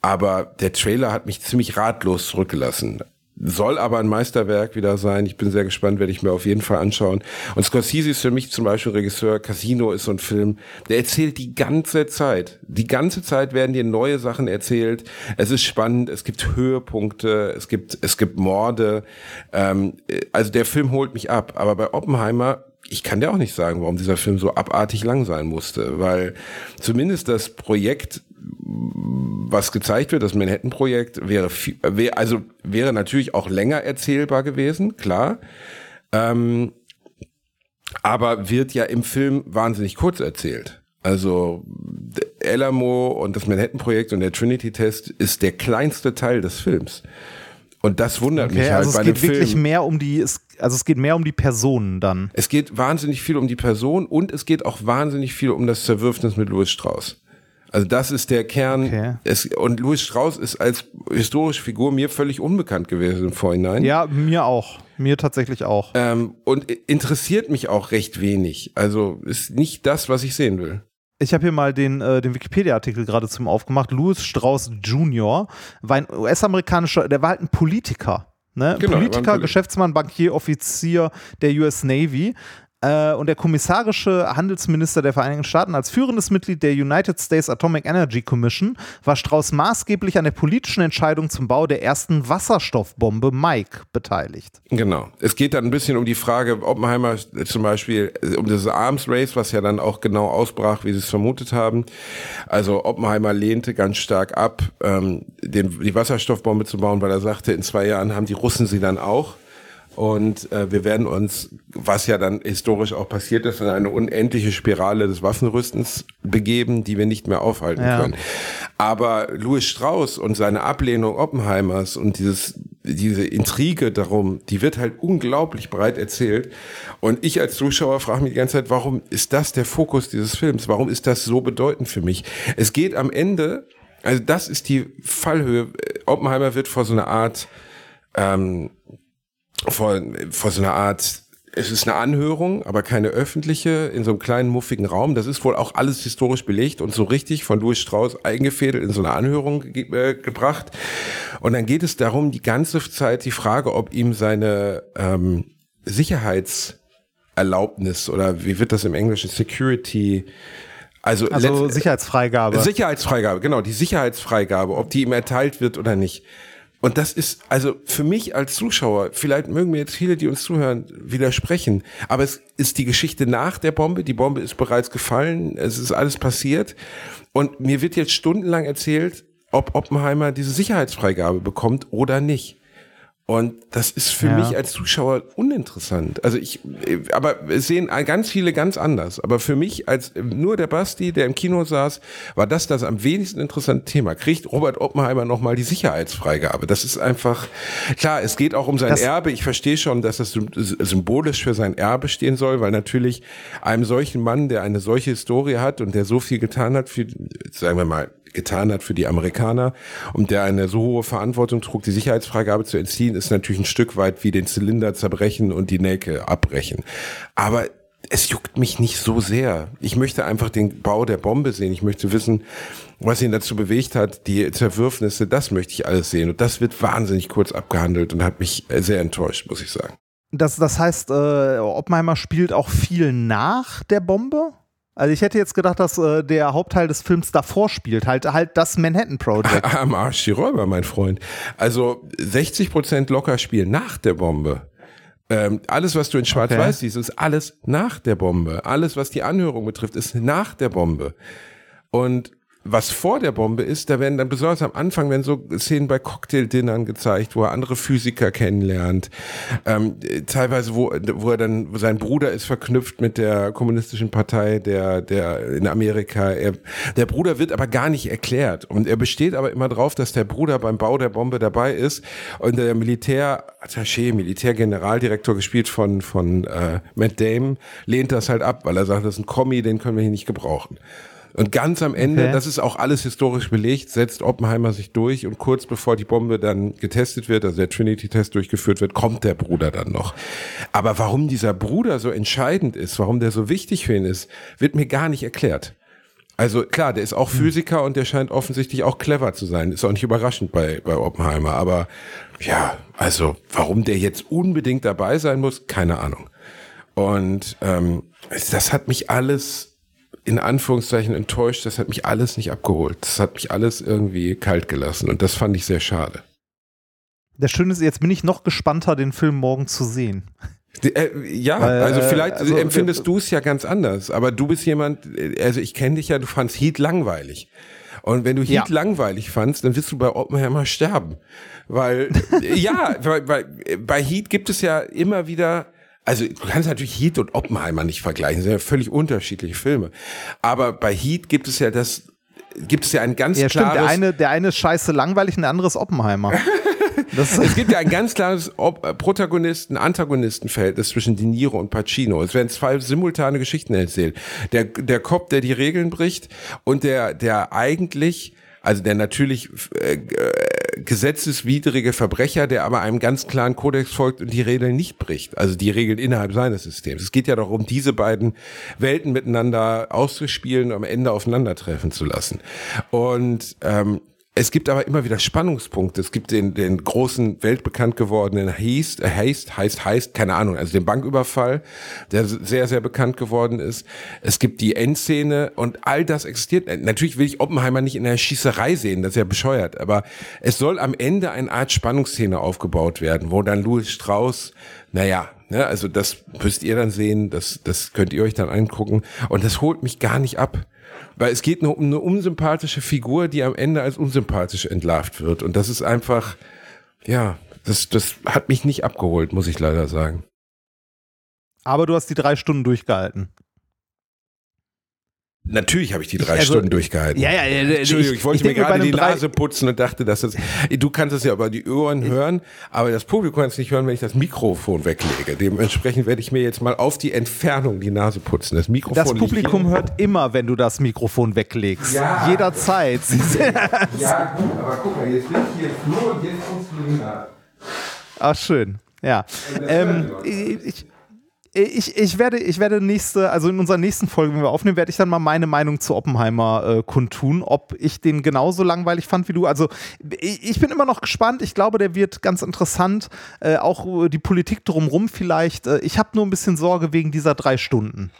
Aber der Trailer hat mich ziemlich ratlos zurückgelassen. Soll aber ein Meisterwerk wieder sein. Ich bin sehr gespannt, werde ich mir auf jeden Fall anschauen. Und Scorsese ist für mich zum Beispiel Regisseur. Casino ist so ein Film, der erzählt die ganze Zeit. Die ganze Zeit werden dir neue Sachen erzählt. Es ist spannend, es gibt Höhepunkte, es gibt, es gibt Morde. Ähm, also der Film holt mich ab. Aber bei Oppenheimer ich kann dir auch nicht sagen, warum dieser Film so abartig lang sein musste, weil zumindest das Projekt, was gezeigt wird, das Manhattan-Projekt, wäre, viel, wär, also wäre natürlich auch länger erzählbar gewesen, klar. Ähm, aber wird ja im Film wahnsinnig kurz erzählt. Also Alamo und das Manhattan-Projekt und der Trinity-Test ist der kleinste Teil des Films. Und das wundert Okay, mich halt also bei es dem geht wirklich Film. mehr um die, es, also es geht mehr um die Personen dann. Es geht wahnsinnig viel um die Person und es geht auch wahnsinnig viel um das Zerwürfnis mit Louis Strauss. Also das ist der Kern. Okay. Es, und Louis Strauss ist als historische Figur mir völlig unbekannt gewesen im Vorhinein. Ja, mir auch. Mir tatsächlich auch. Ähm, und interessiert mich auch recht wenig. Also ist nicht das, was ich sehen will. Ich habe hier mal den, äh, den Wikipedia-Artikel gerade zum aufgemacht. Louis Strauss Jr. war ein US-amerikanischer, der war halt ein Politiker. Ne? Genau, er Politiker, Polit- Geschäftsmann, Bankier, Offizier der US Navy. Äh, und der kommissarische Handelsminister der Vereinigten Staaten als führendes Mitglied der United States Atomic Energy Commission war Strauss maßgeblich an der politischen Entscheidung zum Bau der ersten Wasserstoffbombe Mike beteiligt. Genau. Es geht dann ein bisschen um die Frage, Oppenheimer zum Beispiel, um das Arms Race, was ja dann auch genau ausbrach, wie sie es vermutet haben. Also Oppenheimer lehnte ganz stark ab, ähm, den, die Wasserstoffbombe zu bauen, weil er sagte, in zwei Jahren haben die Russen sie dann auch. Und äh, wir werden uns, was ja dann historisch auch passiert ist, in eine unendliche Spirale des Waffenrüstens begeben, die wir nicht mehr aufhalten Ja. können. Aber Louis Strauss und seine Ablehnung Oppenheimers und dieses, diese Intrige darum, die wird halt unglaublich breit erzählt. Und ich als Zuschauer frage mich die ganze Zeit, warum ist das der Fokus dieses Films? Warum ist das so bedeutend für mich? Es geht am Ende, also das ist die Fallhöhe. Oppenheimer wird vor so einer Art, ähm, vor, vor so einer Art, es ist eine Anhörung, aber keine öffentliche, in so einem kleinen muffigen Raum. Das ist wohl auch alles historisch belegt und so richtig von Louis Strauss eingefädelt in so eine Anhörung ge äh, gebracht. Und dann geht es darum, die ganze Zeit die Frage, ob ihm seine ähm, Sicherheitserlaubnis oder wie wird das im Englischen, Security, also, Also Sicherheitsfreigabe. Sicherheitsfreigabe, genau, die Sicherheitsfreigabe, ob die ihm erteilt wird oder nicht. Und das ist, also für mich als Zuschauer, vielleicht mögen mir jetzt viele, die uns zuhören, widersprechen, aber es ist die Geschichte nach der Bombe. Die Bombe ist bereits gefallen, es ist alles passiert. Und mir wird jetzt stundenlang erzählt, ob Oppenheimer diese Sicherheitsfreigabe bekommt oder nicht. Und das ist für Ja. mich als Zuschauer uninteressant. Also ich, aber es sehen ganz viele ganz anders. Aber für mich als nur der Basti, der im Kino saß, war das das am wenigsten interessante Thema. Kriegt Robert Oppenheimer nochmal die Sicherheitsfreigabe? Das ist einfach, klar, es geht auch um sein Das- Erbe. Ich verstehe schon, dass das sym- symbolisch für sein Erbe stehen soll, weil natürlich einem solchen Mann, der eine solche Historie hat und der so viel getan hat für, sagen wir mal, getan hat für die Amerikaner und der eine so hohe Verantwortung trug, die Sicherheitsfreigabe zu entziehen, ist natürlich ein Stück weit wie den Zylinder zerbrechen und die Nelke abbrechen. Aber es juckt mich nicht so sehr. Ich möchte einfach den Bau der Bombe sehen. Ich möchte wissen, was ihn dazu bewegt hat, die Zerwürfnisse, das möchte ich alles sehen. Und das wird wahnsinnig kurz abgehandelt und hat mich sehr enttäuscht, muss ich sagen. Das, das heißt, äh, Oppenheimer spielt auch viel nach der Bombe? Also ich hätte jetzt gedacht, dass äh, der Hauptteil des Films davor spielt, halt, halt das Manhattan Project. Am Arsch die Räuber, mein Freund. Also 60 Prozent locker spielen nach der Bombe. Ähm, alles, was du in Schwarz-Weiß siehst, ist alles nach der Bombe. Alles, was die Anhörung betrifft, ist nach der Bombe. Und was vor der Bombe ist, da werden dann besonders am Anfang werden so Szenen bei Cocktaildinnern gezeigt, wo er andere Physiker kennenlernt. Ähm, teilweise, wo, wo er dann, sein Bruder ist verknüpft mit der kommunistischen Partei der, der in Amerika. Er, der Bruder wird aber gar nicht erklärt. Und er besteht aber immer drauf, dass der Bruder beim Bau der Bombe dabei ist. Und der Militärattaché, Militärgeneraldirektor, gespielt von, von äh, Matt Damon, lehnt das halt ab, weil er sagt, das ist ein Kommi, den können wir hier nicht gebrauchen. Und ganz am Ende, Okay. das ist auch alles historisch belegt, setzt Oppenheimer sich durch und kurz bevor die Bombe dann getestet wird, also der Trinity-Test durchgeführt wird, kommt der Bruder dann noch. Aber warum dieser Bruder so entscheidend ist, warum der so wichtig für ihn ist, wird mir gar nicht erklärt. Also klar, der ist auch Physiker und der scheint offensichtlich auch clever zu sein. Ist auch nicht überraschend bei, bei Oppenheimer. Aber ja, also warum der jetzt unbedingt dabei sein muss, keine Ahnung. Und ähm, das hat mich alles in Anführungszeichen enttäuscht. Das hat mich alles nicht abgeholt. Das hat mich alles irgendwie kalt gelassen. Und das fand ich sehr schade. Das Schöne ist, jetzt bin ich noch gespannter, den Film morgen zu sehen. Äh, ja, Weil, also äh, vielleicht also, empfindest du es ja ganz anders, aber du bist jemand, äh, also ich kenne dich ja, du fandst Heat langweilig. Und wenn du Heat Ja. langweilig fandst, dann wirst du bei Oppenheimer sterben. Weil, äh, ja, weil, weil äh, bei Heat gibt es ja immer wieder, also du kannst natürlich Heat und Oppenheimer nicht vergleichen, das sind ja völlig unterschiedliche Filme. Aber bei Heat gibt es ja das, gibt es ja ein ganz Ja, stimmt. klares... Der eine, der eine ist scheiße langweilig und der andere ist Oppenheimer. Es gibt ja ein ganz klares äh, Protagonisten-Antagonistenverhältnis zwischen De Niro und Pacino. Es werden zwei simultane Geschichten erzählt. Der, der Cop, der die Regeln bricht und der, der eigentlich, also der natürlich äh, gesetzeswidrige Verbrecher, der aber einem ganz klaren Kodex folgt und die Regeln nicht bricht. Also die Regeln innerhalb seines Systems. Es geht ja darum, diese beiden Welten miteinander auszuspielen und am Ende aufeinandertreffen zu lassen. Und ähm, es gibt aber immer wieder Spannungspunkte. Es gibt den, den großen, weltbekannt gewordenen Heist, äh, Heist, heißt, heißt, keine Ahnung, also den Banküberfall, der sehr, sehr bekannt geworden ist. Es gibt die Endszene und all das existiert. Äh, Natürlich will ich Oppenheimer nicht in der Schießerei sehen, das ist ja bescheuert, aber es soll am Ende eine Art Spannungsszene aufgebaut werden, wo dann Louis Strauss, naja, ne, also das müsst ihr dann sehen, das, das könnt ihr euch dann angucken und das holt mich gar nicht ab. Weil es geht nur um eine unsympathische Figur, die am Ende als unsympathisch entlarvt wird. Und das ist einfach, ja, das, das hat mich nicht abgeholt, muss ich leider sagen. aber du hast die drei Stunden durchgehalten. Natürlich habe ich die drei Also, Stunden durchgehalten. ja, ja, ja, Entschuldigung, ich- ich, wollte ich mir gerade die Nase putzen und dachte, dass das. Du kannst es ja über die Ohren hören, aber das Publikum kann es nicht hören, wenn ich das Mikrofon weglege. Dementsprechend werde ich mir jetzt mal auf die Entfernung die Nase putzen. Das Mikrofon Das Publikum hört immer, wenn du das Mikrofon weglegst. Ja. Jederzeit. Ja, gut, aber guck mal, jetzt bin ich hier Flur und jetzt kommst du. Ach, schön. Ja. Ähm, ich, ich, ich, werde, ich werde nächste, also in unserer nächsten Folge, wenn wir aufnehmen, werde ich dann mal meine Meinung zu Oppenheimer äh, kundtun, ob ich den genauso langweilig fand wie du. Also ich, bin immer noch gespannt. Ich glaube, der wird ganz interessant. Äh, auch äh, die Politik drumrum vielleicht. Äh, ich habe nur ein bisschen Sorge wegen dieser drei Stunden.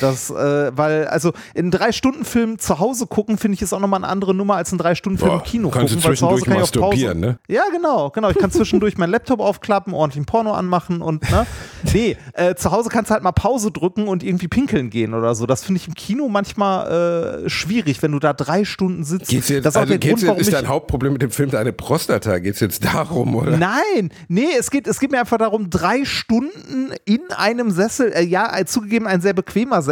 Das, äh, weil, also in drei Stunden Film zu Hause gucken, finde ich, ist auch nochmal eine andere Nummer als in drei Stunden Film Boah, im Kino kannst du gucken. weil zu Hause zwischendurch kann ich auf Pause- ne? Ja, genau, genau. Ich kann zwischendurch meinen Laptop aufklappen, ordentlich ein Porno anmachen und, ne? Nee, äh, zu Hause kannst du halt mal Pause drücken und irgendwie pinkeln gehen oder so. Das finde ich im Kino manchmal äh, schwierig, wenn du da drei Stunden sitzt. Geht's jetzt, das ist also der Grund, warum ist dein Hauptproblem mit dem Film deine Prostata? Geht's jetzt darum, oder? Nein, nee, es geht, es geht mir einfach darum, drei Stunden in einem Sessel, äh, ja, äh, zugegeben ein sehr bequemer Sessel,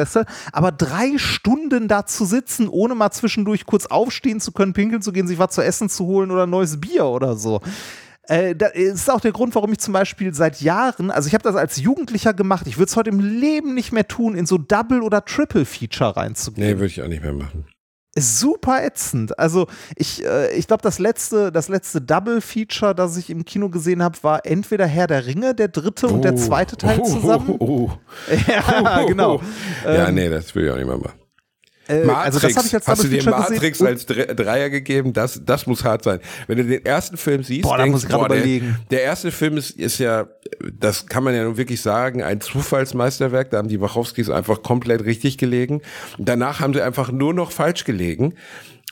aber drei Stunden da zu sitzen, ohne mal zwischendurch kurz aufstehen zu können, pinkeln zu gehen, sich was zu essen zu holen oder ein neues Bier oder so. Äh, das ist auch der Grund, warum ich zum Beispiel seit Jahren, also ich habe das als Jugendlicher gemacht, ich würde es heute im Leben nicht mehr tun, in so Double- oder Triple-Feature reinzugehen Nee, würde ich auch nicht mehr machen. Ist super ätzend. Also ich, äh, ich glaube, das letzte, das letzte Double-Feature, das ich im Kino gesehen habe, war entweder Herr der Ringe, der dritte und der Oh. zweite Teil Oh, zusammen. Oh, oh, Ja, oh, genau. oh. Ja, nee, das will ich auch nicht mehr machen. Äh, also das ich als Hast du dir Matrix gesehen. als Dre- Dreier gegeben? Das, das muss hart sein. Wenn du den ersten Film siehst, Boah, denkst, boah. Der, der erste Film ist, ist ja, das kann man ja nun wirklich sagen, ein Zufallsmeisterwerk. Da haben die Wachowskis einfach komplett richtig gelegen. Und danach haben sie einfach nur noch falsch gelegen.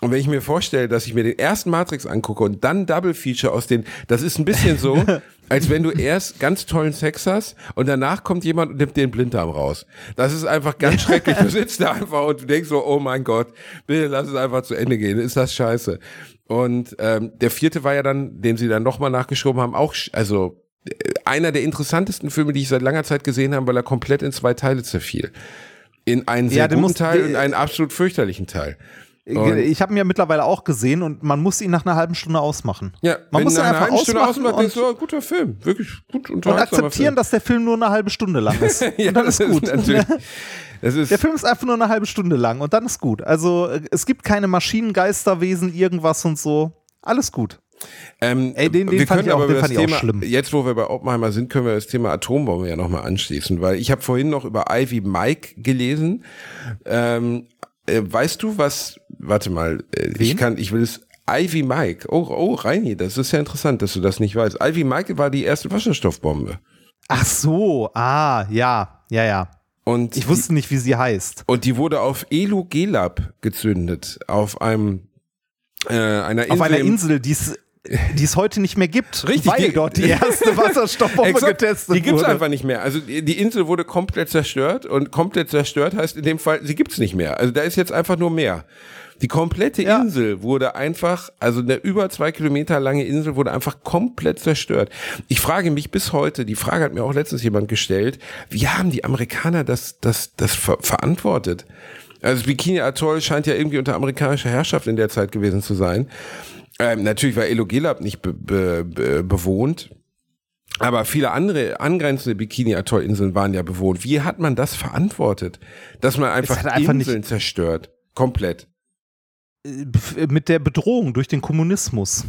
Und wenn ich mir vorstelle, dass ich mir den ersten Matrix angucke und dann Double Feature aus den, das ist ein bisschen so, als wenn du erst ganz tollen Sex hast und danach kommt jemand und nimmt den Blinddarm raus. Das ist einfach ganz schrecklich. Du sitzt da einfach und du denkst so, oh mein Gott, bitte lass es einfach zu Ende gehen. Ist das scheiße. Und ähm, der vierte war ja dann, den sie dann nochmal nachgeschoben haben, auch, also äh, einer der interessantesten Filme, die ich seit langer Zeit gesehen habe, weil er komplett in zwei Teile zerfiel. In einen sehr Ja, guten musst- Teil und einen absolut fürchterlichen Teil. Und- Ich habe ihn ja mittlerweile auch gesehen und man muss ihn nach einer halben Stunde ausmachen. Ja, man muss ihn einfach halben Stunde ausmachen ausmacht, denkst und, oh, guter Film, wirklich gut und akzeptieren, Film. dass der Film nur eine halbe Stunde lang ist. ja, und dann ist gut. Das ist, Der Film ist einfach nur eine halbe Stunde lang und dann ist gut. Also äh, es gibt keine Maschinengeisterwesen, irgendwas und so. Alles gut. ähm, Ey, den- den wir fand können ich auch- aber den fand ich auch Thema, schlimm. jetzt wo wir bei Oppenheimer sind, können wir das Thema Atombombe ja nochmal anschließen, weil ich habe vorhin noch über Ivy Mike gelesen. Ähm, äh, weißt du was, warte mal, äh, ich kann, ich will es, Ivy Mike, oh, oh, Reini, das ist ja interessant, dass du das nicht weißt. Ivy Mike war die erste Wasserstoffbombe. Ach so, ah, ja, ja, ja. Und Ich wusste nicht, wie sie heißt. Und die wurde auf Elu Gelab gezündet, auf einem äh, einer Insel. Auf einer Insel, die es die es heute nicht mehr gibt, Richtig, weil die- dort die erste Wasserstoffbombe Exakt, getestet Die gibt's wurde. einfach nicht mehr. Also die Insel wurde komplett zerstört und komplett zerstört heißt in dem Fall, sie gibt's nicht mehr. Also da ist jetzt einfach nur Meer. Die komplette Ja. Insel wurde einfach, also eine über zwei Kilometer lange Insel wurde einfach komplett zerstört. Ich frage mich bis heute, die Frage hat mir auch letztens jemand gestellt, wie haben die Amerikaner das, das, das ver verantwortet? Also das Bikini Atoll scheint ja irgendwie unter amerikanischer Herrschaft in der Zeit gewesen zu sein. Ähm, natürlich war Elogilab nicht be be be bewohnt. Aber viele andere angrenzende Bikini-Atoll-Inseln waren ja bewohnt. Wie hat man das verantwortet? Dass man einfach, einfach Inseln zerstört. Komplett. Äh, mit der Bedrohung durch den Kommunismus.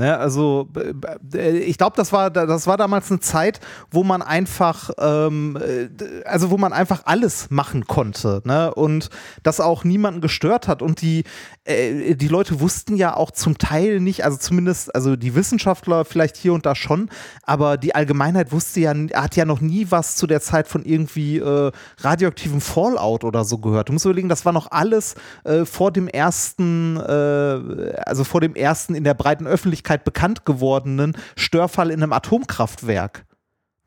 Ne, also b- ich glaube, das war das war damals eine Zeit, wo man einfach ähm, äh, also wo man einfach alles machen konnte, ne? Und das auch niemanden gestört hat und die äh, die Leute wussten ja auch zum Teil nicht, also zumindest also die Wissenschaftler vielleicht hier und da schon, aber die Allgemeinheit wusste ja hat ja noch nie was zu der Zeit von irgendwie äh, radioaktivem Fallout oder so gehört. Du musst überlegen, das war noch alles äh, vor dem ersten äh, also vor dem ersten in der breiten Öffentlichkeit bekannt gewordenen Störfall in einem Atomkraftwerk.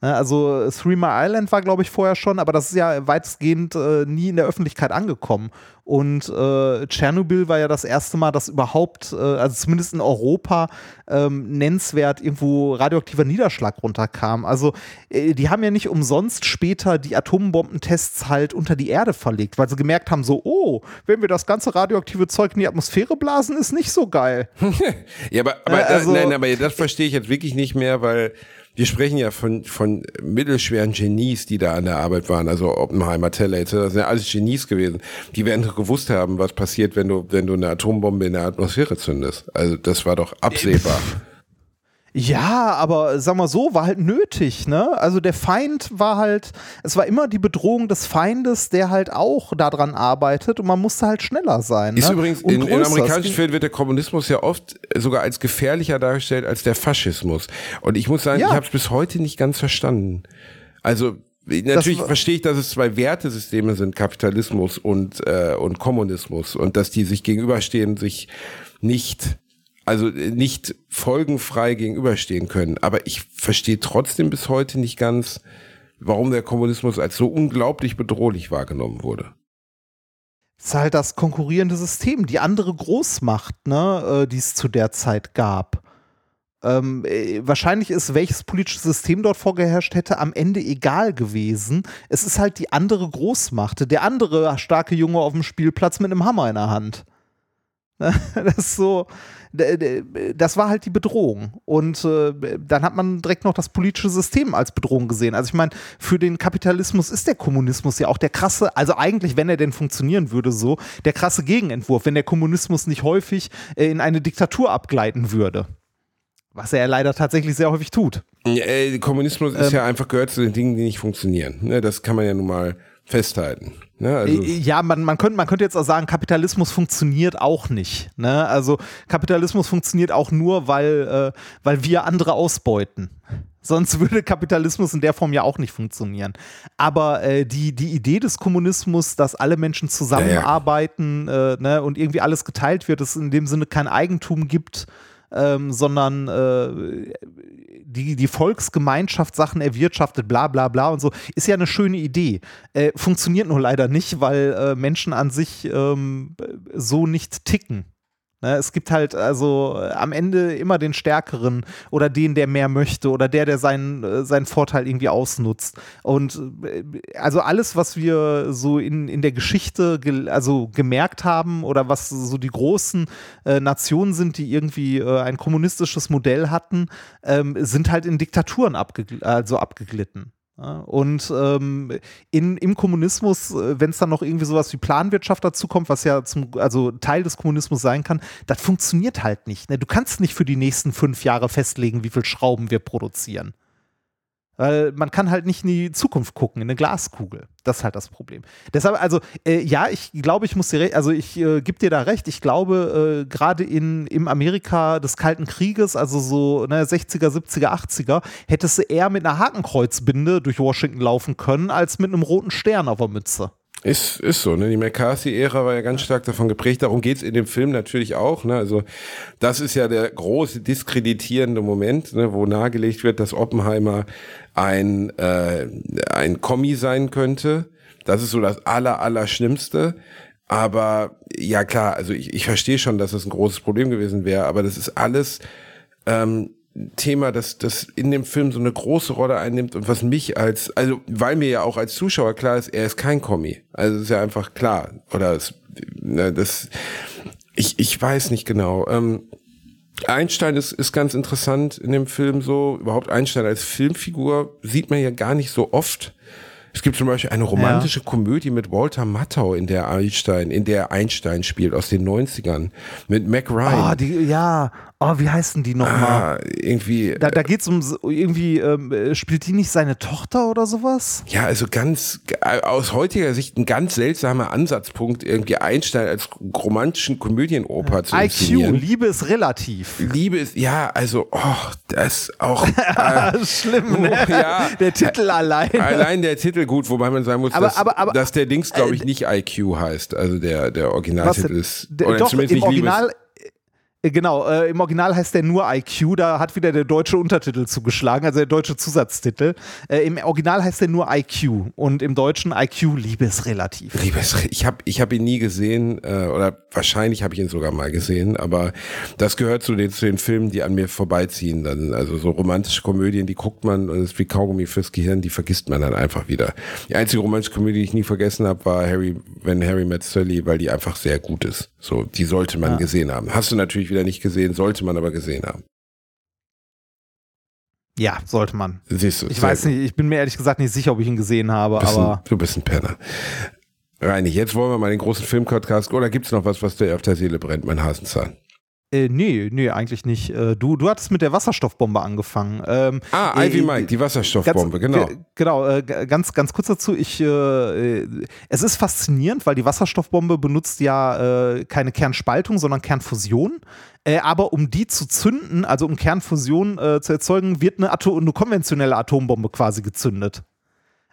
Ne, Also Three Mile Island war, glaube ich, vorher schon, aber das ist ja weitestgehend äh, nie in der Öffentlichkeit angekommen. Und äh, Tschernobyl war ja das erste Mal, dass überhaupt, äh, also zumindest in Europa, ähm, nennenswert irgendwo radioaktiver Niederschlag runterkam. Also äh, die haben ja nicht umsonst später die Atombombentests halt unter die Erde verlegt, weil sie gemerkt haben, so, oh, wenn wir das ganze radioaktive Zeug in die Atmosphäre blasen, ist nicht so geil. Ja, aber, aber, Äh, also- das, nein, aber das verstehe ich jetzt wirklich nicht mehr, weil wir sprechen ja von, von mittelschweren Genies, die da an der Arbeit waren, also Oppenheimer, Teller etc. Das sind ja alles Genies gewesen. Die werden doch gewusst haben, was passiert, wenn du, wenn du eine Atombombe in der Atmosphäre zündest. Also das war doch absehbar. Ja, aber sag mal so, war halt nötig, ne? Also der Feind war halt, es war immer die Bedrohung des Feindes, der halt auch daran arbeitet und man musste halt schneller sein. Ist ne? übrigens, Und in. Es amerikanischen Filmen wird der Kommunismus ja oft sogar als gefährlicher dargestellt als der Faschismus. Und ich muss sagen, Ja. ich habe es bis heute nicht ganz verstanden. Also natürlich war- verstehe ich, dass es zwei Wertesysteme sind, Kapitalismus und, äh, und Kommunismus. Und dass die sich gegenüberstehen, sich nicht, also äh, nicht folgenfrei gegenüberstehen können. Aber ich verstehe trotzdem bis heute nicht ganz, warum der Kommunismus als so unglaublich bedrohlich wahrgenommen wurde. Es ist halt das konkurrierende System, die andere Großmacht, ne, äh, die es zu der Zeit gab. Ähm, äh, wahrscheinlich ist, welches politische System dort vorgeherrscht hätte, am Ende egal gewesen. Es ist halt die andere Großmacht, der andere starke Junge auf dem Spielplatz mit einem Hammer in der Hand. Ne, Das so, das war halt die Bedrohung. Und äh, dann hat man direkt noch das politische System als Bedrohung gesehen. Also ich meine, für den Kapitalismus ist der Kommunismus ja auch der krasse, also eigentlich, wenn er denn funktionieren würde, so, der krasse Gegenentwurf, wenn der Kommunismus nicht häufig äh, in eine Diktatur abgleiten würde. Was er ja leider tatsächlich sehr häufig tut. Ja, äh, Kommunismus Ähm. ist ja einfach gehört zu den Dingen, die nicht funktionieren. Ne, das kann man ja nun mal festhalten. Ne, also, Äh, Ja, man, man, könnte, man könnte jetzt auch sagen, Kapitalismus funktioniert auch nicht. Ne? Also Kapitalismus funktioniert auch nur, weil, äh, weil wir andere ausbeuten. Sonst würde Kapitalismus in der Form ja auch nicht funktionieren. Aber äh, die, die Idee des Kommunismus, dass alle Menschen zusammenarbeiten Äh, ne, und irgendwie alles geteilt wird, es in dem Sinne kein Eigentum gibt, ähm, sondern äh, die, die Volksgemeinschaft Sachen erwirtschaftet, bla bla bla und so, ist ja eine schöne Idee. Äh, funktioniert nur leider nicht, weil äh, Menschen an sich ähm, so nicht ticken. Ne, es gibt halt also äh, am Ende immer den Stärkeren oder den, der mehr möchte oder der, der seinen, äh, seinen Vorteil irgendwie ausnutzt. Und äh, also alles, was wir so in, in der Geschichte gel also gemerkt haben oder was so die großen äh, Nationen sind, die irgendwie äh, ein kommunistisches Modell hatten, ähm, sind halt in Diktaturen abgegl also abgeglitten. Und ähm, in, im Kommunismus, äh, wenn es dann noch irgendwie sowas wie Planwirtschaft dazu kommt, was ja zum, also Teil des Kommunismus sein kann, das funktioniert halt nicht. Ne? Du kannst nicht für die nächsten fünf Jahre festlegen, wie viel Schrauben wir produzieren. Weil man kann halt nicht in die Zukunft gucken, in eine Glaskugel. Das ist halt das Problem. Deshalb, also, äh, ja, ich glaube, ich muss dir recht, also ich äh, gebe dir da recht, ich glaube, äh, gerade in im Amerika des Kalten Krieges, also so ne, 60er, 70er, 80er, hättest du eher mit einer Hakenkreuzbinde durch Washington laufen können, als mit einem roten Stern auf der Mütze. Ist, ist so, ne? Die McCarthy-Ära war ja ganz stark davon geprägt. Darum geht's in dem Film natürlich auch. Ne? Also, das ist ja der große diskreditierende Moment, ne? wo nahegelegt wird, dass Oppenheimer ein, äh, ein Kommi sein könnte. Das ist so das Aller, Allerschlimmste. Aber ja klar, also ich, ich verstehe schon, dass das ein großes Problem gewesen wäre, aber das ist alles ähm, Thema, das, das in dem Film so eine große Rolle einnimmt und was mich als, also weil mir ja auch als Zuschauer klar ist, er ist kein Kommi. Also ist ja einfach klar. Oder es, ne, das, ich, ich weiß nicht genau. Ähm, Einstein ist, ist ganz interessant in dem Film so. Überhaupt Einstein als Filmfigur sieht man ja gar nicht so oft. Es gibt zum Beispiel eine romantische ja. Komödie mit Walter Matthau, in der Einstein, in der Einstein spielt aus den 90ern. Mit Mac Ryan. Oh, die, ja, Oh, wie heißen die nochmal? Ah, irgendwie. Da, da geht es um, irgendwie, ähm, spielt die nicht seine Tochter oder sowas? Ja, also ganz, aus heutiger Sicht ein ganz seltsamer Ansatzpunkt, irgendwie Einstein als romantischen Komödienoper ja. zu inszenieren. IQ, Liebe ist relativ. Liebe ist, ja, also, oh, das auch. Äh, Schlimm, ne? Oh, ja, der Titel allein. Allein der Titel gut, wobei man sagen muss, aber, dass, aber, aber, dass der Dings, glaube ich, äh, nicht IQ heißt. Also der, der Originaltitel ist. Oder doch, zumindest im nicht Original, Liebes äh, genau, äh, im Original heißt der nur IQ, da hat wieder der deutsche Untertitel zugeschlagen, also der deutsche Zusatztitel. Äh, Im Original heißt der nur IQ und im Deutschen IQ Liebesrelativ. Liebes, ich habe ich hab ihn nie gesehen äh, oder wahrscheinlich habe ich ihn sogar mal gesehen, aber das gehört zu den, zu den Filmen, die an mir vorbeiziehen. Dann, also so romantische Komödien, die guckt man und ist wie Kaugummi fürs Gehirn, die vergisst man dann einfach wieder. Die einzige romantische Komödie, die ich nie vergessen habe, war Harry, wenn Harry met Sally, weil die einfach sehr gut ist. So, die sollte man ja. gesehen haben. Hast du natürlich wieder nicht gesehen, sollte man aber gesehen haben. Ja, sollte man. Siehst du. Ich weiß nicht, ich bin mir ehrlich gesagt nicht sicher, ob ich ihn gesehen habe, bist aber. Ein, du bist ein Penner. Reini, jetzt wollen wir mal den großen Filmpodcast. Oder gibt es noch was, was dir auf der Seele brennt, mein Hasenzahn? Äh, nee, nee, eigentlich nicht. Äh, du, du hattest mit der Wasserstoffbombe angefangen. Ähm, ah, Ivy äh, Mike, die Wasserstoffbombe, ganz, genau. Genau, äh, ganz, ganz kurz dazu. Ich, äh, äh, es ist faszinierend, weil die Wasserstoffbombe benutzt ja äh, keine Kernspaltung, sondern Kernfusion. aber um die zu zünden, also um Kernfusion zu erzeugen, wird eine, Atom eine konventionelle Atombombe quasi gezündet.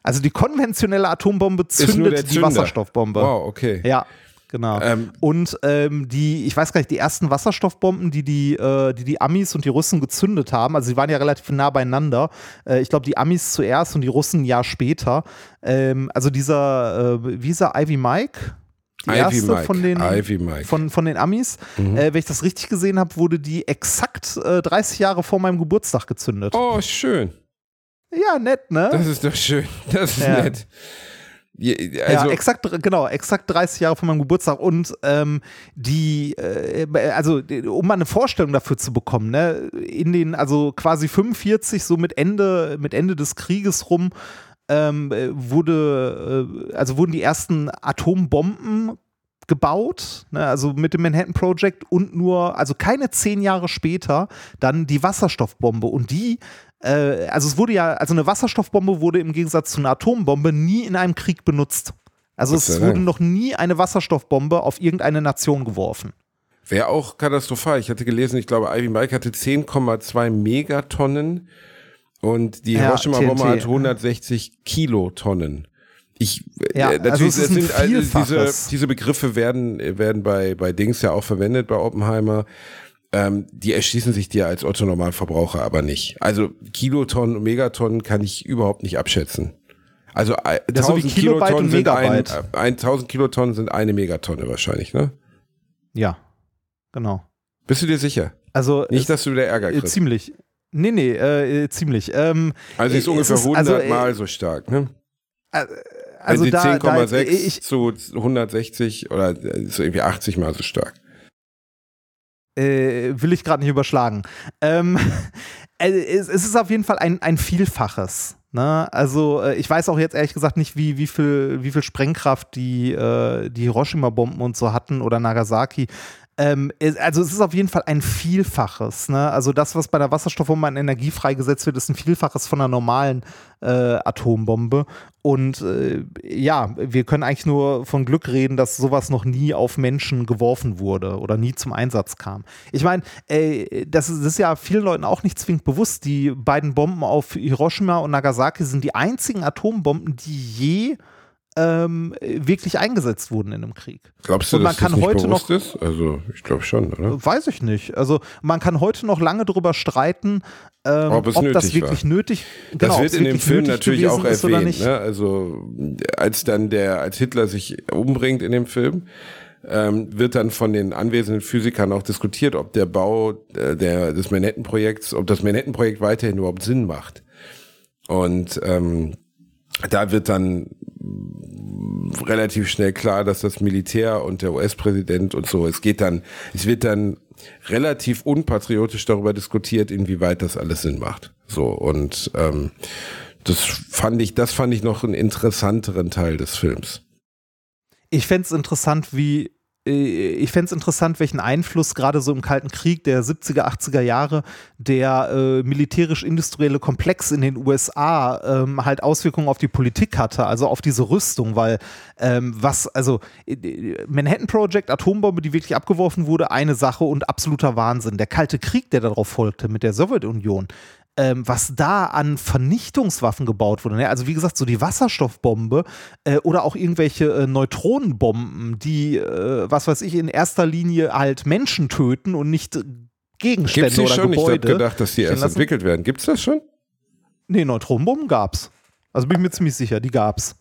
Also die konventionelle Atombombe zündet die Wasserstoffbombe. Wow, okay. Ja. Genau. Ähm, und ähm, die, ich weiß gar nicht, die ersten Wasserstoffbomben, die die, äh, die die Amis und die Russen gezündet haben, also sie waren ja relativ nah beieinander. Äh, ich glaube, die Amis zuerst und die Russen ein Jahr später. Ähm, also dieser, äh, wie ist er, Ivy Mike? Die Ivy erste Mike. von den, Ivy Mike. Von, von den Amis. Mhm. Äh, wenn ich das richtig gesehen habe, wurde die exakt äh, 30 Jahre vor meinem Geburtstag gezündet. Oh, schön. Ja, nett, ne? Das ist doch schön. Das ist ja. nett. Also ja, exakt, genau, exakt 30 Jahre von meinem Geburtstag. Und ähm, die, äh, also um mal eine Vorstellung dafür zu bekommen, ne, in den, also quasi 45, so mit Ende, mit Ende des Krieges rum, ähm, wurde, äh, also wurden die ersten Atombomben gebaut, ne, also mit dem Manhattan Project und nur, also keine zehn Jahre später, dann die Wasserstoffbombe. Und die äh, also es wurde ja, also eine Wasserstoffbombe wurde im Gegensatz zu einer Atombombe nie in einem Krieg benutzt. Also es wurde noch nie eine Wasserstoffbombe auf irgendeine Nation geworfen. Wäre auch katastrophal. Ich hatte gelesen, ich glaube, Ivy Mike hatte 10,2 Megatonnen und die Hiroshima-Bombe hat 160 Kilotonnen. Ich, ja, äh, natürlich, also sind, also diese, diese Begriffe werden, werden bei, bei Dings ja auch verwendet, bei Oppenheimer ähm, die erschließen sich dir als Otto-Normalverbraucher aber nicht. Also Kilotonnen und Megatonnen kann ich überhaupt nicht abschätzen. Also äh, 1000 so Kilotonnen sind ein, äh, 1000 Kilotonnen sind eine Megatonne wahrscheinlich, ne? Ja, genau. Bist du dir sicher? Also nicht, dass du wieder Ärger kriegst. Ziemlich. Nee, nee, äh, ziemlich. Ähm, also ist ungefähr ist, 100 also, Mal so stark, ne? Also Wenn sie 10,6 zu 160 oder ist irgendwie 80 Mal so stark äh, will ich gerade nicht überschlagen. Ähm, äh, es, es, ist auf jeden Fall ein, ein Vielfaches. Ne? Also äh, ich weiß auch jetzt ehrlich gesagt nicht, wie, wie, viel, wie viel Sprengkraft die, äh, die Hiroshima-Bomben und so hatten oder Nagasaki. Ähm, also es ist auf jeden Fall ein Vielfaches. Ne? Also das, was bei der Wasserstoffbombe an Energie freigesetzt wird, ist ein Vielfaches von einer normalen äh, Atombombe. Und äh, ja, wir können eigentlich nur von Glück reden, dass sowas noch nie auf Menschen geworfen wurde oder nie zum Einsatz kam. Ich meine, äh, das, das, ist ja vielen Leuten auch nicht zwingend bewusst. Die beiden Bomben auf Hiroshima und Nagasaki sind die einzigen Atombomben, die je ähm, wirklich eingesetzt wurden in einem Krieg. Glaubst du, Und man dass kann das nicht heute bewusst noch- ist? Also ich glaube schon, oder? Weiß ich nicht. Also man kann heute noch lange darüber streiten, ähm, Ob es ob das wirklich war. nötig Das genau, ob wird in dem Film natürlich auch erwähnt. Ne? Also als dann der, als Hitler sich umbringt in dem Film, ähm, wird dann von den anwesenden Physikern auch diskutiert, ob der Bau äh, der, des Manhattan-Projekts, ob das Manhattan-Projekt weiterhin überhaupt Sinn macht. Und ähm, da wird dann relativ schnell klar, dass das Militär und der US-Präsident und so, es geht dann, es wird dann relativ unpatriotisch darüber diskutiert, inwieweit das alles Sinn macht. So und ähm, das fand ich, das fand ich noch einen interessanteren Teil des Films. Ich fände es interessant, wie ich fände es interessant, welchen Einfluss gerade so im Kalten Krieg der 70er, 80er Jahre der äh, militärisch-industrielle Komplex in den USA ähm, halt Auswirkungen auf die Politik hatte, also auf diese Rüstung, weil ähm, was, also äh, Manhattan Project, Atombombe, die wirklich abgeworfen wurde, eine Sache und absoluter Wahnsinn. Der Kalte Krieg, der darauf folgte mit der Sowjetunion, ähm, was da an Vernichtungswaffen gebaut wurde. Ne? Also wie gesagt, so die Wasserstoffbombe äh, oder auch irgendwelche äh, Neutronenbomben, die, äh, was weiß ich, in erster Linie halt Menschen töten und nicht äh, Gegenstände Gibt's die oder schon? Ich Gebäude. habe gedacht, dass die erst lassen. entwickelt werden. Gibt's das schon? Nee, Neutronenbomben gab's. Also bin ich mir ziemlich sicher, die gab's.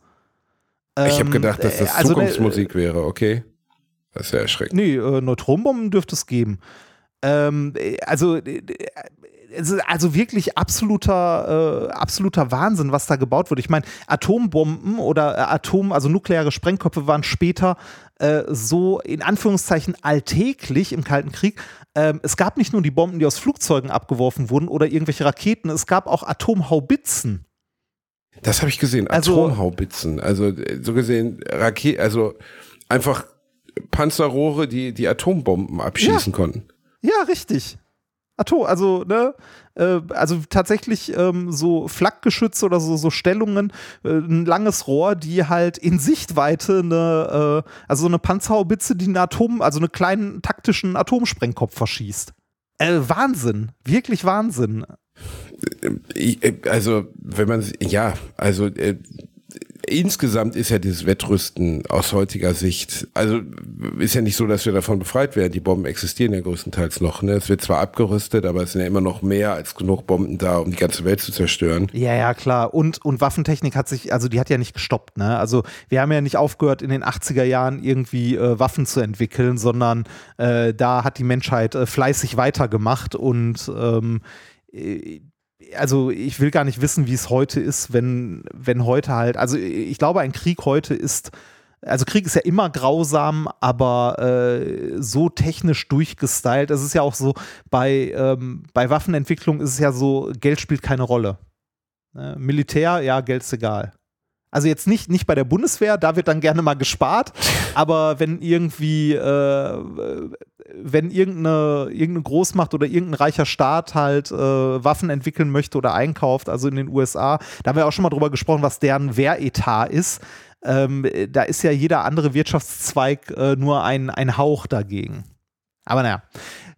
ich habe Ähm, gedacht, dass das äh, also, ne, Zukunftsmusik wäre. Okay, das ist ja erschreckend. Nee, äh, Neutronenbomben dürfte es geben. Ähm, äh, also, es also wirklich absoluter, äh, absoluter Wahnsinn, was da gebaut wurde. Ich meine, Atombomben oder äh, Atom, also nukleare Sprengköpfe waren später äh, so in Anführungszeichen alltäglich im Kalten Krieg. Ähm, es gab nicht nur die Bomben, die aus Flugzeugen abgeworfen wurden oder irgendwelche Raketen, es gab auch Atomhaubitzen. Das habe ich gesehen. Also- Atomhaubitzen. Also äh, so gesehen Raketen, also einfach Panzerrohre, die die Atombomben abschießen konnten. Ja, richtig. Atom, also, ne, äh, also tatsächlich ähm, so Flakgeschütze oder so, so Stellungen, äh, ein langes Rohr, die halt in Sichtweite eine, äh, also so eine Panzerhaubitze, die einen Atom, also einen kleinen taktischen Atomsprengkopf verschießt. Äh, Wahnsinn, wirklich Wahnsinn. Ich, äh, also, wenn man, ja, also äh, insgesamt ist ja dieses Wettrüsten aus heutiger Sicht, also ist ja nicht so, dass wir davon befreit werden. Die Bomben existieren ja größtenteils noch. Ne? Es wird zwar abgerüstet, aber es sind ja immer noch mehr als genug Bomben da, um die ganze Welt zu zerstören. Ja, ja, klar. Und, und Waffentechnik hat sich, also die hat ja nicht gestoppt, ne? Also wir haben ja nicht aufgehört, in den 80er Jahren irgendwie äh, Waffen zu entwickeln, sondern äh, da hat die Menschheit äh, fleißig weitergemacht und ähm, äh, also ich will gar nicht wissen, wie es heute ist, wenn, wenn heute halt, also ich glaube, ein Krieg heute ist, also Krieg ist ja immer grausam, aber äh, so technisch durchgestylt. Es ist ja auch so, bei, ähm, bei Waffenentwicklung ist es ja so, Geld spielt keine Rolle. Ne? Militär, ja, Geld ist egal. Also jetzt nicht, nicht bei der Bundeswehr, da wird dann gerne mal gespart, aber wenn irgendwie, äh, wenn irgendeine, irgendeine Großmacht oder irgendein reicher Staat halt äh, Waffen entwickeln möchte oder einkauft, also in den USA, da haben wir auch schon mal drüber gesprochen, was deren Wehretat ist. Ähm, da ist ja jeder andere Wirtschaftszweig äh, nur ein, ein Hauch dagegen. Aber naja,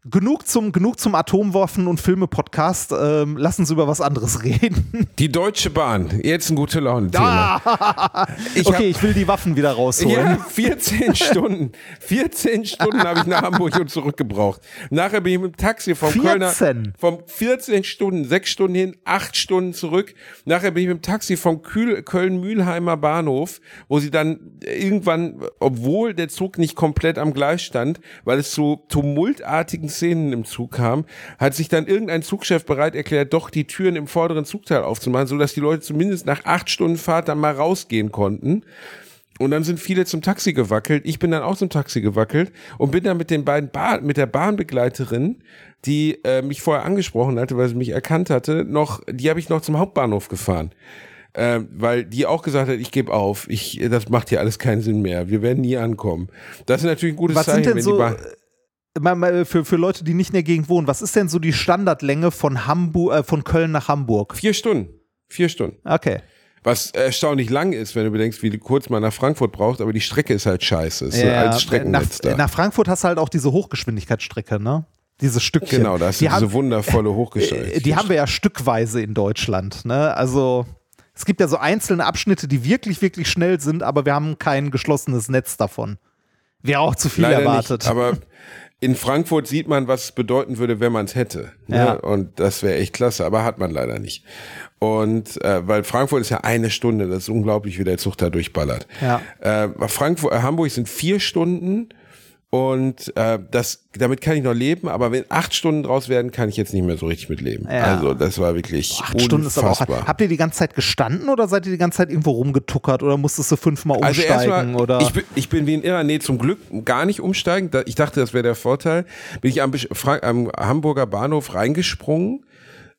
genug zum, genug zum Atomwaffen- und Filme-Podcast. Ähm, lass uns über was anderes reden. Die Deutsche Bahn, jetzt ein gute Laune-Thema. Ich okay, hab- ich will die Waffen wieder rausholen. Ja, 14 Stunden. 14 Stunden habe ich nach Hamburg und zurück gebraucht. Nachher bin ich mit dem Taxi vom 14? Kölner. Vom 14 Stunden, 6 Stunden hin, 8 Stunden zurück. Nachher bin ich mit dem Taxi vom Köln-Mühlheimer Bahnhof, wo sie dann irgendwann, obwohl der Zug nicht komplett am Gleis stand, weil es zu tumultartigen Szenen im Zug kam, hat sich dann irgendein Zugchef bereit erklärt, doch die Türen im vorderen Zugteil aufzumachen, sodass die Leute zumindest nach 8 Stunden Fahrt dann mal rausgehen konnten. Und dann sind viele zum Taxi gewackelt. Ich bin dann auch zum Taxi gewackelt und bin dann mit den beiden Bahn, mit der Bahnbegleiterin, die äh, mich vorher angesprochen hatte, weil sie mich erkannt hatte, noch, die habe ich noch zum Hauptbahnhof gefahren. Ähm, weil die auch gesagt hat, ich gebe auf, ich, das macht hier alles keinen Sinn mehr. Wir werden nie ankommen. Das ist natürlich ein gutes Was Zeichen, sind denn wenn so, die Bahn. Äh, für, für Leute, die nicht in der Gegend wohnen, was ist denn so die Standardlänge von Hamburg, äh, von Köln nach Hamburg? Vier Stunden. Vier Stunden. Okay. Was erstaunlich lang ist, wenn du bedenkst, wie kurz man nach Frankfurt braucht, aber die Strecke ist halt scheiße. Ist altes nach, Streckennetz da. nach Frankfurt hast du halt auch diese Hochgeschwindigkeitsstrecke, ne? Diese Stückchen. Genau, da hast du Die diese haben- wundervolle Äh, Hochgestalt. Die haben wir ja stückweise in Deutschland, ne? Also Es gibt ja so einzelne Abschnitte, die wirklich, wirklich schnell sind, aber wir haben kein geschlossenes Netz davon. Wäre auch zu viel Leider erwartet. Nicht, aber in Frankfurt sieht man, was es bedeuten würde, wenn man es hätte. Ne? Ja. Und das wäre echt klasse, aber hat man leider nicht. Und äh, weil Frankfurt ist ja eine Stunde, das ist unglaublich, wie der Zug da durchballert. Ja. Äh, Frankfurt, äh, Hamburg sind vier Stunden und äh, das, damit kann ich noch leben, aber wenn acht Stunden draus werden, kann ich jetzt nicht mehr so richtig mitleben. Ja. Also das war wirklich Acht Stunden ist aber auch. unfassbar. Habt ihr die ganze Zeit gestanden oder seid ihr die ganze Zeit irgendwo rumgetuckert oder musstest du fünfmal Also umsteigen? erstmal, oder? ich, bin, ich bin wie ein Irrer, nee, zum Glück gar nicht umsteigen. Ich dachte, das wäre der Vorteil. Bin ich am, am Hamburger Bahnhof reingesprungen.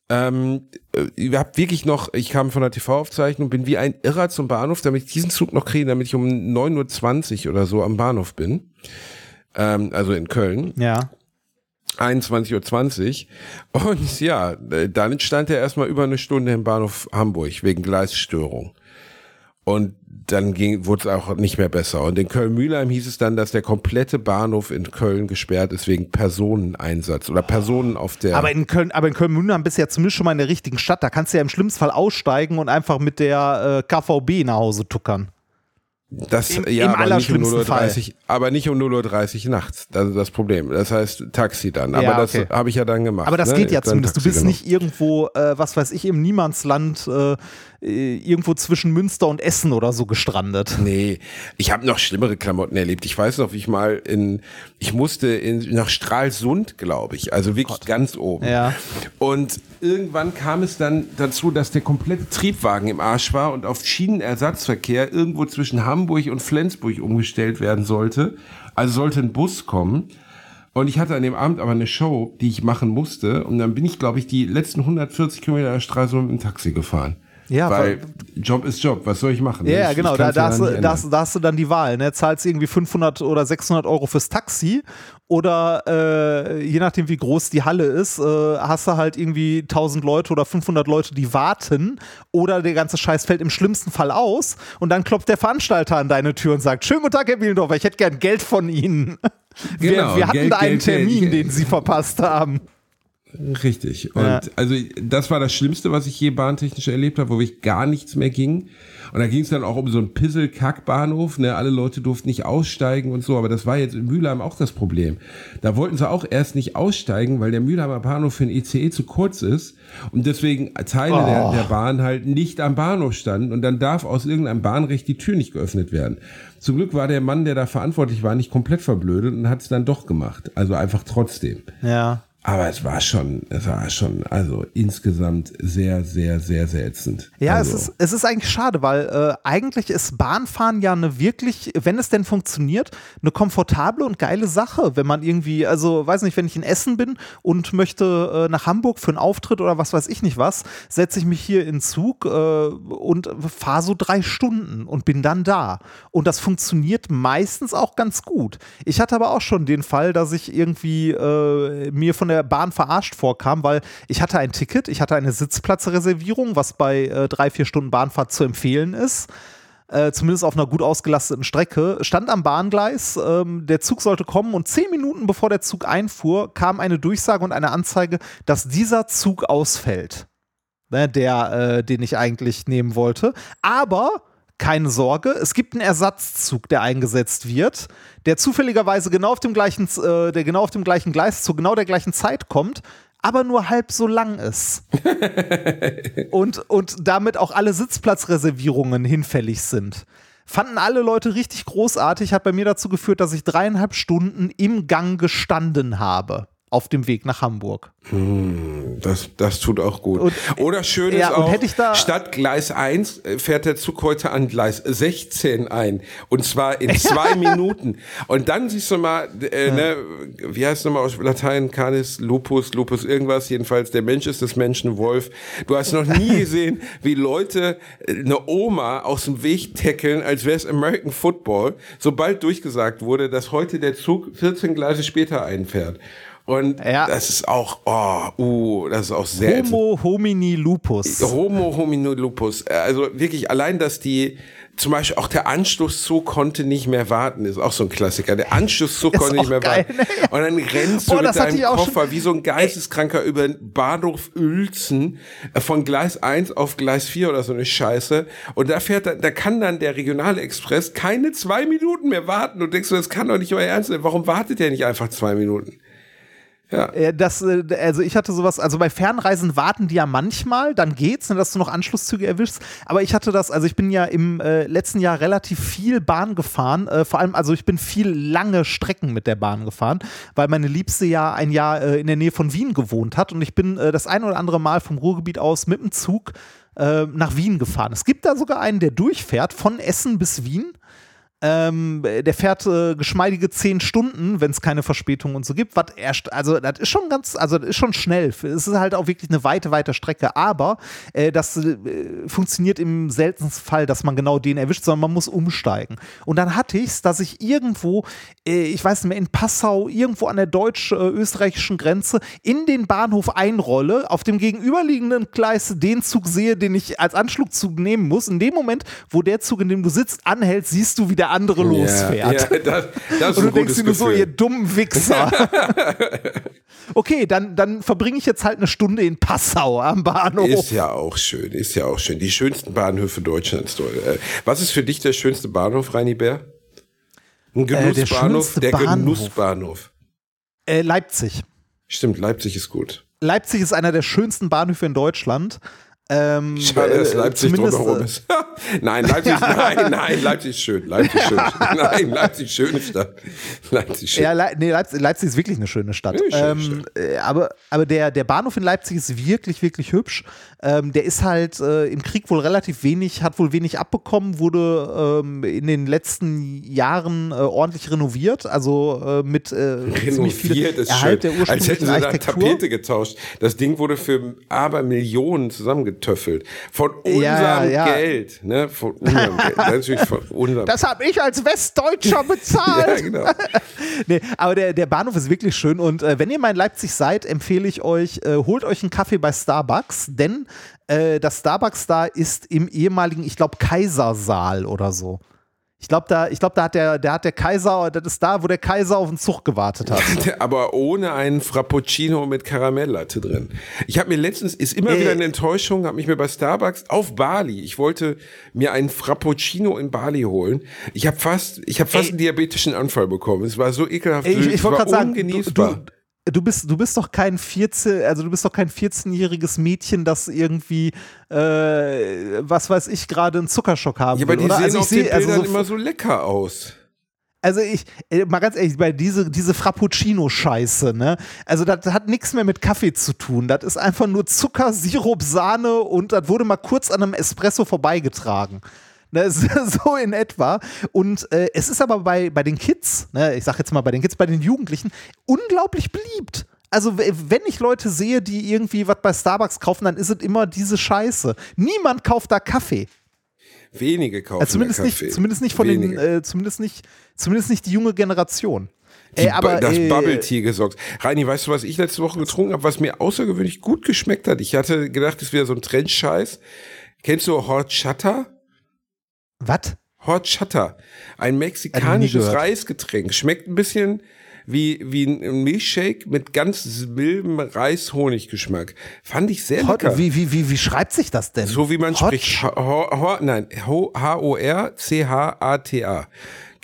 Ähm, äh, ich hab wirklich noch, ich kam von der TV-Aufzeichnung, bin wie ein Irrer zum Bahnhof, damit ich diesen Zug noch kriege, damit ich um 9.20 Uhr oder so am Bahnhof bin. Ähm, also in Köln. ja. 21.20 Uhr. Und ja, äh, dann stand er erstmal über eine Stunde im Bahnhof Hamburg wegen Gleisstörung. Und dann ging, wurde es auch nicht mehr besser. Und in Köln-Mühlheim hieß es dann, dass der komplette Bahnhof in Köln gesperrt ist wegen Personeneinsatz oder Personen auf der. Aber in Köln, aber in Köln-Mühlheim bist du ja zumindest schon mal in der richtigen Stadt. Da kannst du ja im schlimmsten Fall aussteigen und einfach mit der äh, KVB nach Hause tuckern. Das, im- ja, im aber nicht um allerschlimmsten 0.30 Uhr, aber nicht um 0.30 Uhr nachts. Das ist das Problem. Das heißt Taxi dann. Aber Ja, das okay. habe ich ja dann gemacht. Aber das ne? geht ja zumindest. Du bist genommen. nicht irgendwo, äh, was weiß ich, im Niemandsland, äh, äh, irgendwo zwischen Münster und Essen oder so gestrandet. Nee, ich habe noch schlimmere Klamotten erlebt. Ich weiß noch, wie ich mal in, ich musste in, nach Stralsund, glaube ich, also wirklich ganz oben. Ja. Und irgendwann kam es dann dazu, dass der komplette Triebwagen im Arsch war und auf Schienenersatzverkehr irgendwo zwischen Hamburg und Flensburg umgestellt werden sollte. Also sollte ein Bus kommen. Und ich hatte an dem Abend aber eine Show, die ich machen musste. Und dann bin ich, glaube ich, die letzten 140 Kilometer nach Stralsund mit dem Taxi gefahren. Ja, weil Job ist Job. Was soll ich machen? Ja, ich, genau, ich da, da, hast du, da, hast, da hast du dann die Wahl. Ne? Zahlst irgendwie 500 oder 600 Euro fürs Taxi oder äh, je nachdem, wie groß die Halle ist, äh, hast du halt irgendwie 1000 Leute oder 500 Leute, die warten oder der ganze Scheiß fällt im schlimmsten Fall aus und dann klopft der Veranstalter an deine Tür und sagt, schönen guten Tag, Herr Bielendorfer, ich hätte gern Geld von Ihnen. Wir, Genau, wir hatten Geld, da einen Geld, Geld. Termin, Ich- den Sie verpasst haben. Richtig. Und Ja. also das war das Schlimmste, was ich je bahntechnisch erlebt habe, wo wirklich gar nichts mehr ging. Und da ging es dann auch um so einen Pissel-Kack-Bahnhof. Ne? Alle Leute durften nicht aussteigen und so. Aber das war jetzt in Mülheim auch das Problem. Da wollten sie auch erst nicht aussteigen, weil der Mülheimer Bahnhof für den ICE zu kurz ist. Und deswegen Teile der, der Bahn halt nicht am Bahnhof standen. Und dann darf aus irgendeinem Bahnrecht die Tür nicht geöffnet werden. Zum Glück war der Mann, der da verantwortlich war, nicht komplett verblödet und hat es dann doch gemacht. Also einfach trotzdem. Ja. Aber es war schon, es war schon, also insgesamt sehr, sehr, sehr, sehr ätzend. Ja, also, es, ist, es ist eigentlich schade, weil äh, eigentlich ist Bahnfahren ja eine wirklich, wenn es denn funktioniert, eine komfortable und geile Sache. Wenn man irgendwie, also weiß nicht, wenn ich in Essen bin und möchte äh, nach Hamburg für einen Auftritt oder was weiß ich nicht was, setze ich mich hier in den Zug äh, und fahre so drei Stunden und bin dann da. Und das funktioniert meistens auch ganz gut. Ich hatte aber auch schon den Fall, dass ich irgendwie äh, mir von der Bahn verarscht vorkam, weil ich hatte ein Ticket, ich hatte eine Sitzplatzreservierung, was bei äh, drei, vier Stunden Bahnfahrt zu empfehlen ist. Äh, zumindest auf einer gut ausgelasteten Strecke, stand am Bahngleis, ähm, der Zug sollte kommen und zehn Minuten bevor der Zug einfuhr, kam eine Durchsage und eine Anzeige, dass dieser Zug ausfällt. Ne, der, äh, den ich eigentlich nehmen wollte. Aber keine Sorge, es gibt einen Ersatzzug, der eingesetzt wird, der zufälligerweise genau auf dem gleichen, äh, der genau auf dem gleichen Gleis zu genau der gleichen Zeit kommt, aber nur halb so lang ist. und, und damit auch alle Sitzplatzreservierungen hinfällig sind. Fanden alle Leute richtig großartig, hat bei mir dazu geführt, dass ich dreieinhalb Stunden im Gang gestanden habe auf dem Weg nach Hamburg. das, das tut auch gut. Und- Oder schön Ja, ist auch, hätte ich da- statt Gleis 1 äh, fährt der Zug heute an Gleis 16 ein. Und zwar in zwei Minuten. Und dann siehst du mal, äh, ne, wie heißt es nochmal aus Latein? Canis, Lupus, Lupus, irgendwas. Jedenfalls, der Mensch ist des Menschen Wolf. Du hast noch nie gesehen, wie Leute äh, eine Oma aus dem Weg tackeln, als wäre es American Football, sobald durchgesagt wurde, dass heute der Zug 14 Gleise später einfährt. Und Ja. das ist auch, oh, uh, das ist auch sehr. Homo homini lupus. Homo homini lupus. Also wirklich allein, dass die, zum Beispiel auch der Anschlusszug konnte nicht mehr warten, ist auch so ein Klassiker. Der Anschlusszug konnte nicht mehr geil, warten. ne? Und dann rennst Boah, du das mit deinem Koffer wie so ein Geisteskranker über den Bahnhof Uelzen äh, von Gleis 1 auf Gleis 4 oder so eine Scheiße. Und da fährt, dann- da kann dann der Regionale Express keine zwei Minuten mehr warten. Und denkst du, das kann doch nicht euer Ernst sein. Warum wartet der nicht einfach zwei Minuten? Äh, Das, äh, also ich hatte sowas, also bei Fernreisen warten die ja manchmal, dann geht's, ne, dass du noch Anschlusszüge erwischst. Aber ich hatte das, also ich bin ja im äh, letzten Jahr relativ viel Bahn gefahren, äh, vor allem, also ich bin viel lange Strecken mit der Bahn gefahren, weil meine Liebste ja ein Jahr äh, in der Nähe von Wien gewohnt hat und ich bin äh, das ein oder andere Mal vom Ruhrgebiet aus mit dem Zug nach Wien gefahren. Es gibt da sogar einen, der durchfährt von Essen bis Wien. Ähm, der fährt äh, geschmeidige zehn Stunden, wenn es keine Verspätung und so gibt. Was erst, also das ist schon ganz, also das ist schon schnell. Es ist halt auch wirklich eine weite, weite Strecke. Aber äh, das äh, funktioniert im seltensten Fall, dass man genau den erwischt, sondern man muss umsteigen. Und dann hatte ich es, dass ich irgendwo, äh, ich weiß nicht mehr, in Passau, irgendwo an der deutsch-österreichischen Grenze in den Bahnhof einrolle, auf dem gegenüberliegenden Gleis den Zug sehe, den ich als Anschlusszug nehmen muss. In dem Moment, wo der Zug, in dem du sitzt, anhält, siehst du, wie der andere losfährt. Ja, das, das Und du denkst dir nur so, ihr dummen Wichser. okay, dann, dann verbringe ich jetzt halt eine Stunde in Passau am Bahnhof. Ist ja auch schön, ist ja auch schön. Die schönsten Bahnhöfe Deutschlands. Äh, Was ist für dich der schönste Bahnhof, Reini Bär? Ein der Genussbahnhof? schönste der Bahnhof. Genussbahnhof. Äh, Leipzig. Stimmt, Leipzig ist gut. Leipzig ist einer der schönsten Bahnhöfe in Deutschland. Ähm, Schade, dass äh, Leipzig drumherum äh, ist. nein, Leipzig, nein, nein, Leipzig ist schön. Leipzig ist schön. Nein, Leipzig ist schöne Stadt. Leipzig schön. Ja, Le nee, Leipzig, Leipzig ist wirklich eine schöne Stadt. Ja, schöne ähm, äh, aber aber der, der Bahnhof in Leipzig ist wirklich, wirklich hübsch. Ähm, der ist halt äh, im Krieg wohl relativ wenig, hat wohl wenig abbekommen, wurde ähm, in den letzten Jahren äh, ordentlich renoviert. Also äh, mit ziemlich viel Renoviert ist Erhalt schön. der Als ursprünglichen hätten sie da. Tapete getauscht. Das Ding wurde für aber Millionen zusammengetöffelt. Von unserem Ja, ja. Geld. Ne? Von unserem Geld. Natürlich von unserem Das habe ich als Westdeutscher bezahlt. Ja, genau. nee, aber der, der Bahnhof ist wirklich schön und äh, wenn ihr mal in Leipzig seid, empfehle ich euch, äh, holt euch einen Kaffee bei Starbucks, denn äh, das Starbucks da ist im ehemaligen, ich glaube, Kaisersaal oder so. Ich glaube, da, ich glaub, da hat der, der hat der Kaiser, das ist da, wo der Kaiser auf den Zug gewartet hat. Aber ohne einen Frappuccino mit Karamelllatte drin. Ich habe mir letztens, ist immer Äh. wieder eine Enttäuschung, habe mich mir bei Starbucks auf Bali, ich wollte mir einen Frappuccino in Bali holen. Ich habe fast, ich habe fast einen diabetischen Anfall bekommen. Es war so ekelhaft. Ich, süß, ich es wollte gerade sagen, du, du, du, bist, du bist doch kein 14, also du bist doch kein 14-jähriges Mädchen, das irgendwie, äh, was weiß ich, gerade einen Zuckerschock haben ja, aber will, die oder? sehen also auf den sehe, also so immer so lecker aus. Also ich, äh, mal ganz ehrlich, bei diese, diese Frappuccino-Scheiße, ne? Also das hat nichts mehr mit Kaffee zu tun. Das ist einfach nur Zucker, Sirup, Sahne und das wurde mal kurz an einem Espresso vorbeigetragen. Ne, so in etwa. Und äh, es ist aber bei, bei den Kids, ne, ich sag jetzt mal bei den Kids, bei den Jugendlichen, unglaublich beliebt. Also, wenn ich Leute sehe, die irgendwie was bei Starbucks kaufen, dann ist es immer diese Scheiße. Niemand kauft da Kaffee. Wenige kaufen Also zumindest, da Kaffee. nicht, zumindest nicht von den, Wenige. äh, zumindest nicht, zumindest nicht die junge Generation. Die Äh, aber, das äh, Bubble Tea gesorgt. Reini, weißt du, was ich letzte Woche getrunken habe, was mir außergewöhnlich gut geschmeckt hat? Ich hatte gedacht, das wäre so ein Trendscheiß. Kennst du Horchata? Was? Horchata. Ein mexikanisches. Reisgetränk. Schmeckt ein bisschen wie, wie ein Milchshake mit ganz mildem Reis-Honig-Geschmack. Fand ich sehr Hot, lecker. wie, wie, wie, wie schreibt sich das denn? So wie man Hot? spricht. Ho, ho, ho, nein, Ho-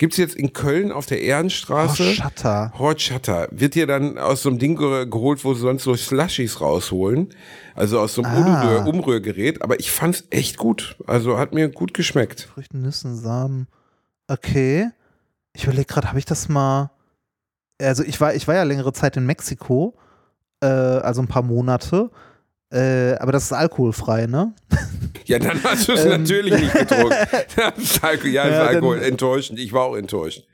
H-O-R-C-H-A-T-A. Gibt's jetzt in Köln auf der Ehrenstraße. Horchata. Horchata. Wird dir dann aus so einem Ding ge- geholt, wo sie sonst so Slushies rausholen. Also aus so einem Ah. Umrühr, Umrührgerät. Aber ich fand's echt gut. Also hat mir gut geschmeckt. Früchten, Nüssen, Samen. Okay. Ich überlege gerade, habe ich das mal. Also, ich war, ich war ja längere Zeit in Mexiko. Äh, also ein paar Monate. Äh, aber das ist alkoholfrei, ne? Ja, dann hast du es Ähm. natürlich nicht getrunken. Ja, Ja, ist Alkohol. dann- Enttäuschend. Ich war auch enttäuscht.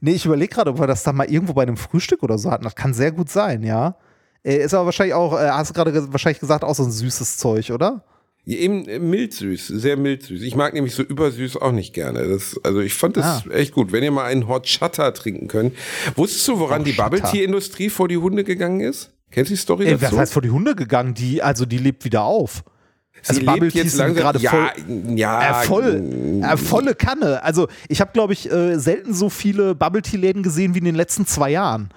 Nee, ich überlege gerade, ob wir das da mal irgendwo bei einem Frühstück oder so hatten. Das kann sehr gut sein, ja. Äh, ist aber wahrscheinlich auch, äh, hast du gerade ge wahrscheinlich gesagt, auch so ein süßes Zeug, oder? Eben äh, mild süß, sehr mild süß. Ich mag nämlich so übersüß auch nicht gerne. Das, also ich fand das Ah. echt gut. Wenn ihr mal einen Hot Shutter trinken könnt. Wusstest du, woran Hot die Bubble. Tea Industrie vor die Hunde gegangen ist? Kennst du die Story Ey, was heißt vor die Hunde gegangen? Die, also die lebt wieder auf. Sie also Bubble lebt jetzt langsam gerade ja, voll- ja, Äh, voll, äh, volle Kanne. Also ich habe, glaube ich, äh, selten so viele Bubble Tea Läden gesehen wie in den letzten zwei Jahren.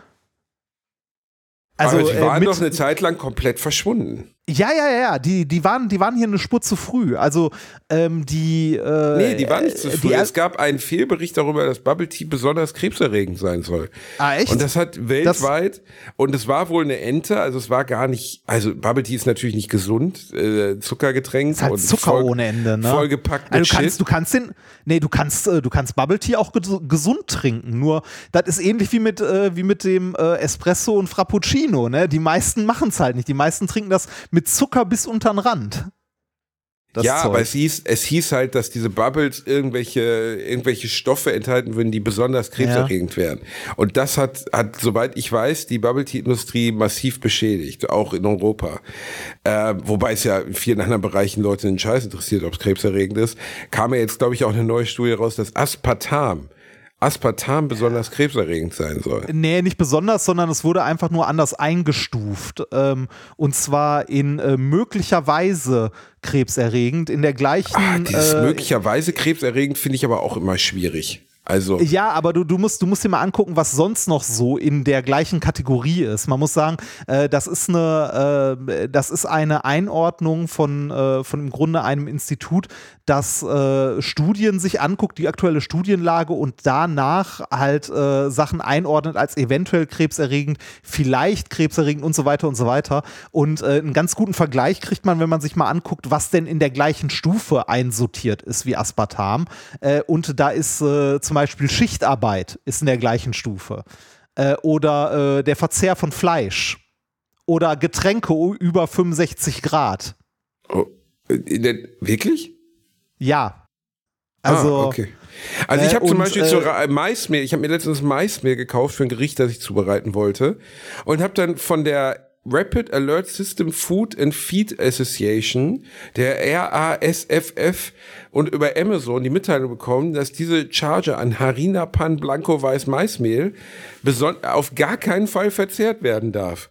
Also aber die äh, waren doch eine Zeit lang komplett verschwunden. Ja, ja, ja, ja, die, die, waren, die waren hier eine Spur zu früh. Also ähm, die äh, Nee, die waren nicht zu äh, früh. Es gab einen Fehlbericht darüber, dass Bubble Tea besonders krebserregend sein soll. ah, echt? Und das hat weltweit, und es war wohl eine Ente, also es war gar nicht, also Bubble Tea ist natürlich nicht gesund, äh, Zuckergetränk. ist halt und Zucker voll, ohne Ende, ne? Vollgepackt mit also du kannst, Shit. du kannst den, nee, du kannst, äh, du kannst Bubble Tea auch ges gesund trinken. Nur, das ist ähnlich wie mit, äh, wie mit dem äh, Espresso und Frappuccino, ne? Die meisten machen es halt nicht. Die meisten trinken das mit Zucker bis unter den Rand. Das ja, Zeug. aber es hieß, es hieß halt, dass diese Bubbles irgendwelche, irgendwelche Stoffe enthalten würden, die besonders krebserregend wären. Und das hat, hat, soweit ich weiß, die Bubble Tea Industrie massiv beschädigt, auch in Europa. Äh, wobei es ja in vielen anderen Bereichen Leute den Scheiß interessiert, ob es krebserregend ist. Kam ja jetzt, glaube ich, auch eine neue Studie raus, dass Aspartam, Aspartam besonders krebserregend sein soll. Nee, nicht besonders, sondern es wurde einfach nur anders eingestuft. Ähm, und zwar in äh, möglicherweise krebserregend, in der gleichen. Ah, dieses äh, möglicherweise krebserregend finde ich aber auch immer schwierig. Also, Ja, aber du, du, musst, du musst dir mal angucken, was sonst noch so in der gleichen Kategorie ist. Man muss sagen, äh, das, ist eine, äh, das ist eine Einordnung von, äh, von im Grunde einem Institut, das äh, Studien sich anguckt, die aktuelle Studienlage und danach halt äh, Sachen einordnet als eventuell krebserregend, vielleicht krebserregend und so weiter und so weiter. Und äh, einen ganz guten Vergleich kriegt man, wenn man sich mal anguckt, was denn in der gleichen Stufe einsortiert ist wie Aspartam. Und da ist zum Beispiel Schichtarbeit ist in der gleichen Stufe. Äh, oder äh, der Verzehr von Fleisch. Oder Getränke über 65 Grad. oh, wirklich? Ja. Also, ah, okay. Also ich äh, habe zum und, Beispiel äh, Ra- Maismehl, ich habe mir letztens Maismehl gekauft für ein Gericht, das ich zubereiten wollte und habe dann von der Rapid Alert System Food and Feed Association, der RASFF und über Amazon die Mitteilung bekommen, dass diese Charge an Harina Pan Blanco Weiß Maismehl auf gar keinen Fall verzehrt werden darf.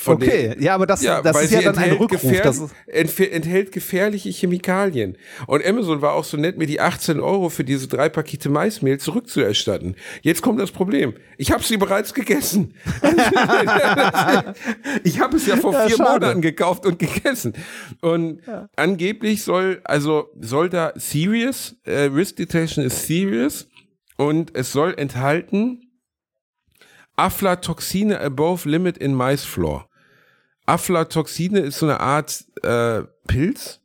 Von okay. den- Ja, aber das, ja, das ist ja dann ein enthält Rückruf. gefährlich- entfe- enthält gefährliche Chemikalien. Und Amazon war auch so nett, mir die 18 Euro für diese drei Pakete Maismehl zurückzuerstatten. Jetzt kommt das Problem. Ich habe sie bereits gegessen. ich habe es ja vor Ja, vier schade. Monaten gekauft und gegessen. Und angeblich soll, also soll da serious, äh, Risk Detection ist serious und es soll enthalten Aflatoxine above limit in Maisflour. Aflatoxine ist so eine Art äh, Pilz,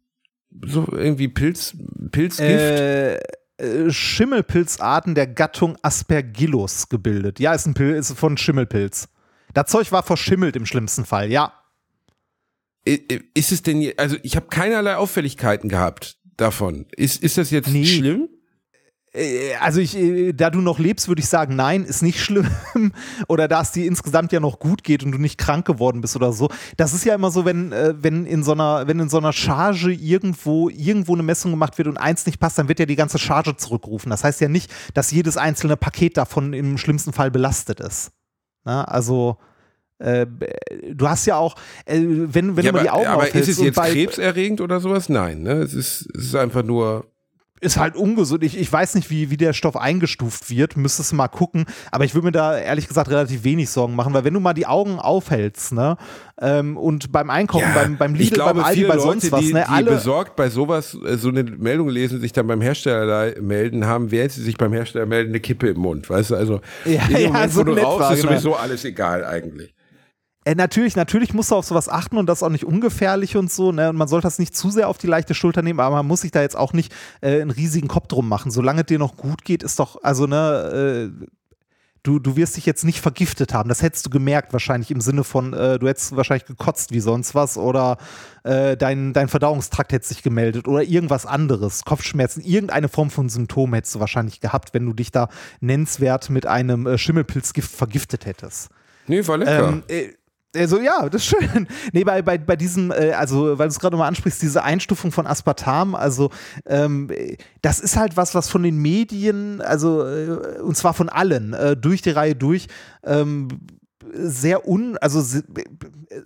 so irgendwie Pilz, Pilzgift. äh, äh, Schimmelpilzarten der Gattung Aspergillus gebildet. Ja, ist ein Pilz, ist von Schimmelpilz. Das Zeug war verschimmelt im schlimmsten Fall, ja. Ist es denn, also ich habe keinerlei Auffälligkeiten gehabt davon. Ist, ist das jetzt Nee. schlimm? Äh, Also ich, äh, da du noch lebst, würde ich sagen, nein, ist nicht schlimm. oder da es dir insgesamt ja noch gut geht und du nicht krank geworden bist oder so. Das ist ja immer so, wenn, äh, wenn in so einer, wenn in so einer Charge irgendwo, irgendwo eine Messung gemacht wird und eins nicht passt, dann wird ja die ganze Charge zurückgerufen. Das heißt ja nicht, dass jedes einzelne Paket davon im schlimmsten Fall belastet ist. Na, also äh, du hast ja auch, äh, wenn, wenn ja, du mal die aber, Augen aber ist aufhältst es und jetzt krebserregend oder sowas? Nein, ne? Es ist, es ist einfach nur. Ist halt ungesund. Ich, ich weiß nicht, wie, wie der Stoff eingestuft wird. Müsstest du mal gucken. Aber ich würde mir da ehrlich gesagt relativ wenig Sorgen machen, weil wenn du mal die Augen aufhältst, ne, ähm, und beim Einkaufen, beim, beim ich Lidl, glaube, beim Aldi, bei Leute, sonst was, die, ne, die alle. besorgt bei sowas äh, so eine Meldung lesen, sich dann beim Hersteller da melden, haben, während sie sich beim Hersteller melden, eine Kippe im Mund. Weißt du, also Ja, in dem ja, Moment, so wo du rauchst, ist sowieso alles egal eigentlich. Äh, natürlich, natürlich musst du auf sowas achten und das ist auch nicht ungefährlich und so. Ne? Und man sollte das nicht zu sehr auf die leichte Schulter nehmen, aber man muss sich da jetzt auch nicht äh, einen riesigen Kopf drum machen. Solange es dir noch gut geht, ist doch, also ne, äh, du, du wirst dich jetzt nicht vergiftet haben. Das hättest du gemerkt, wahrscheinlich im Sinne von, äh, du hättest wahrscheinlich gekotzt wie sonst was oder äh, dein, dein Verdauungstrakt hätte sich gemeldet oder irgendwas anderes. Kopfschmerzen, irgendeine Form von Symptom hättest du wahrscheinlich gehabt, wenn du dich da nennenswert mit einem äh, Schimmelpilzgift vergiftet hättest. Nee, war lecker. Ähm, äh, Also ja, das ist schön. Nee, bei, bei, bei diesem, äh, also weil du es gerade mal ansprichst, diese Einstufung von Aspartam, also ähm, das ist halt was, was von den Medien, also äh, und zwar von allen, äh, durch die Reihe durch, ähm, sehr un, also äh,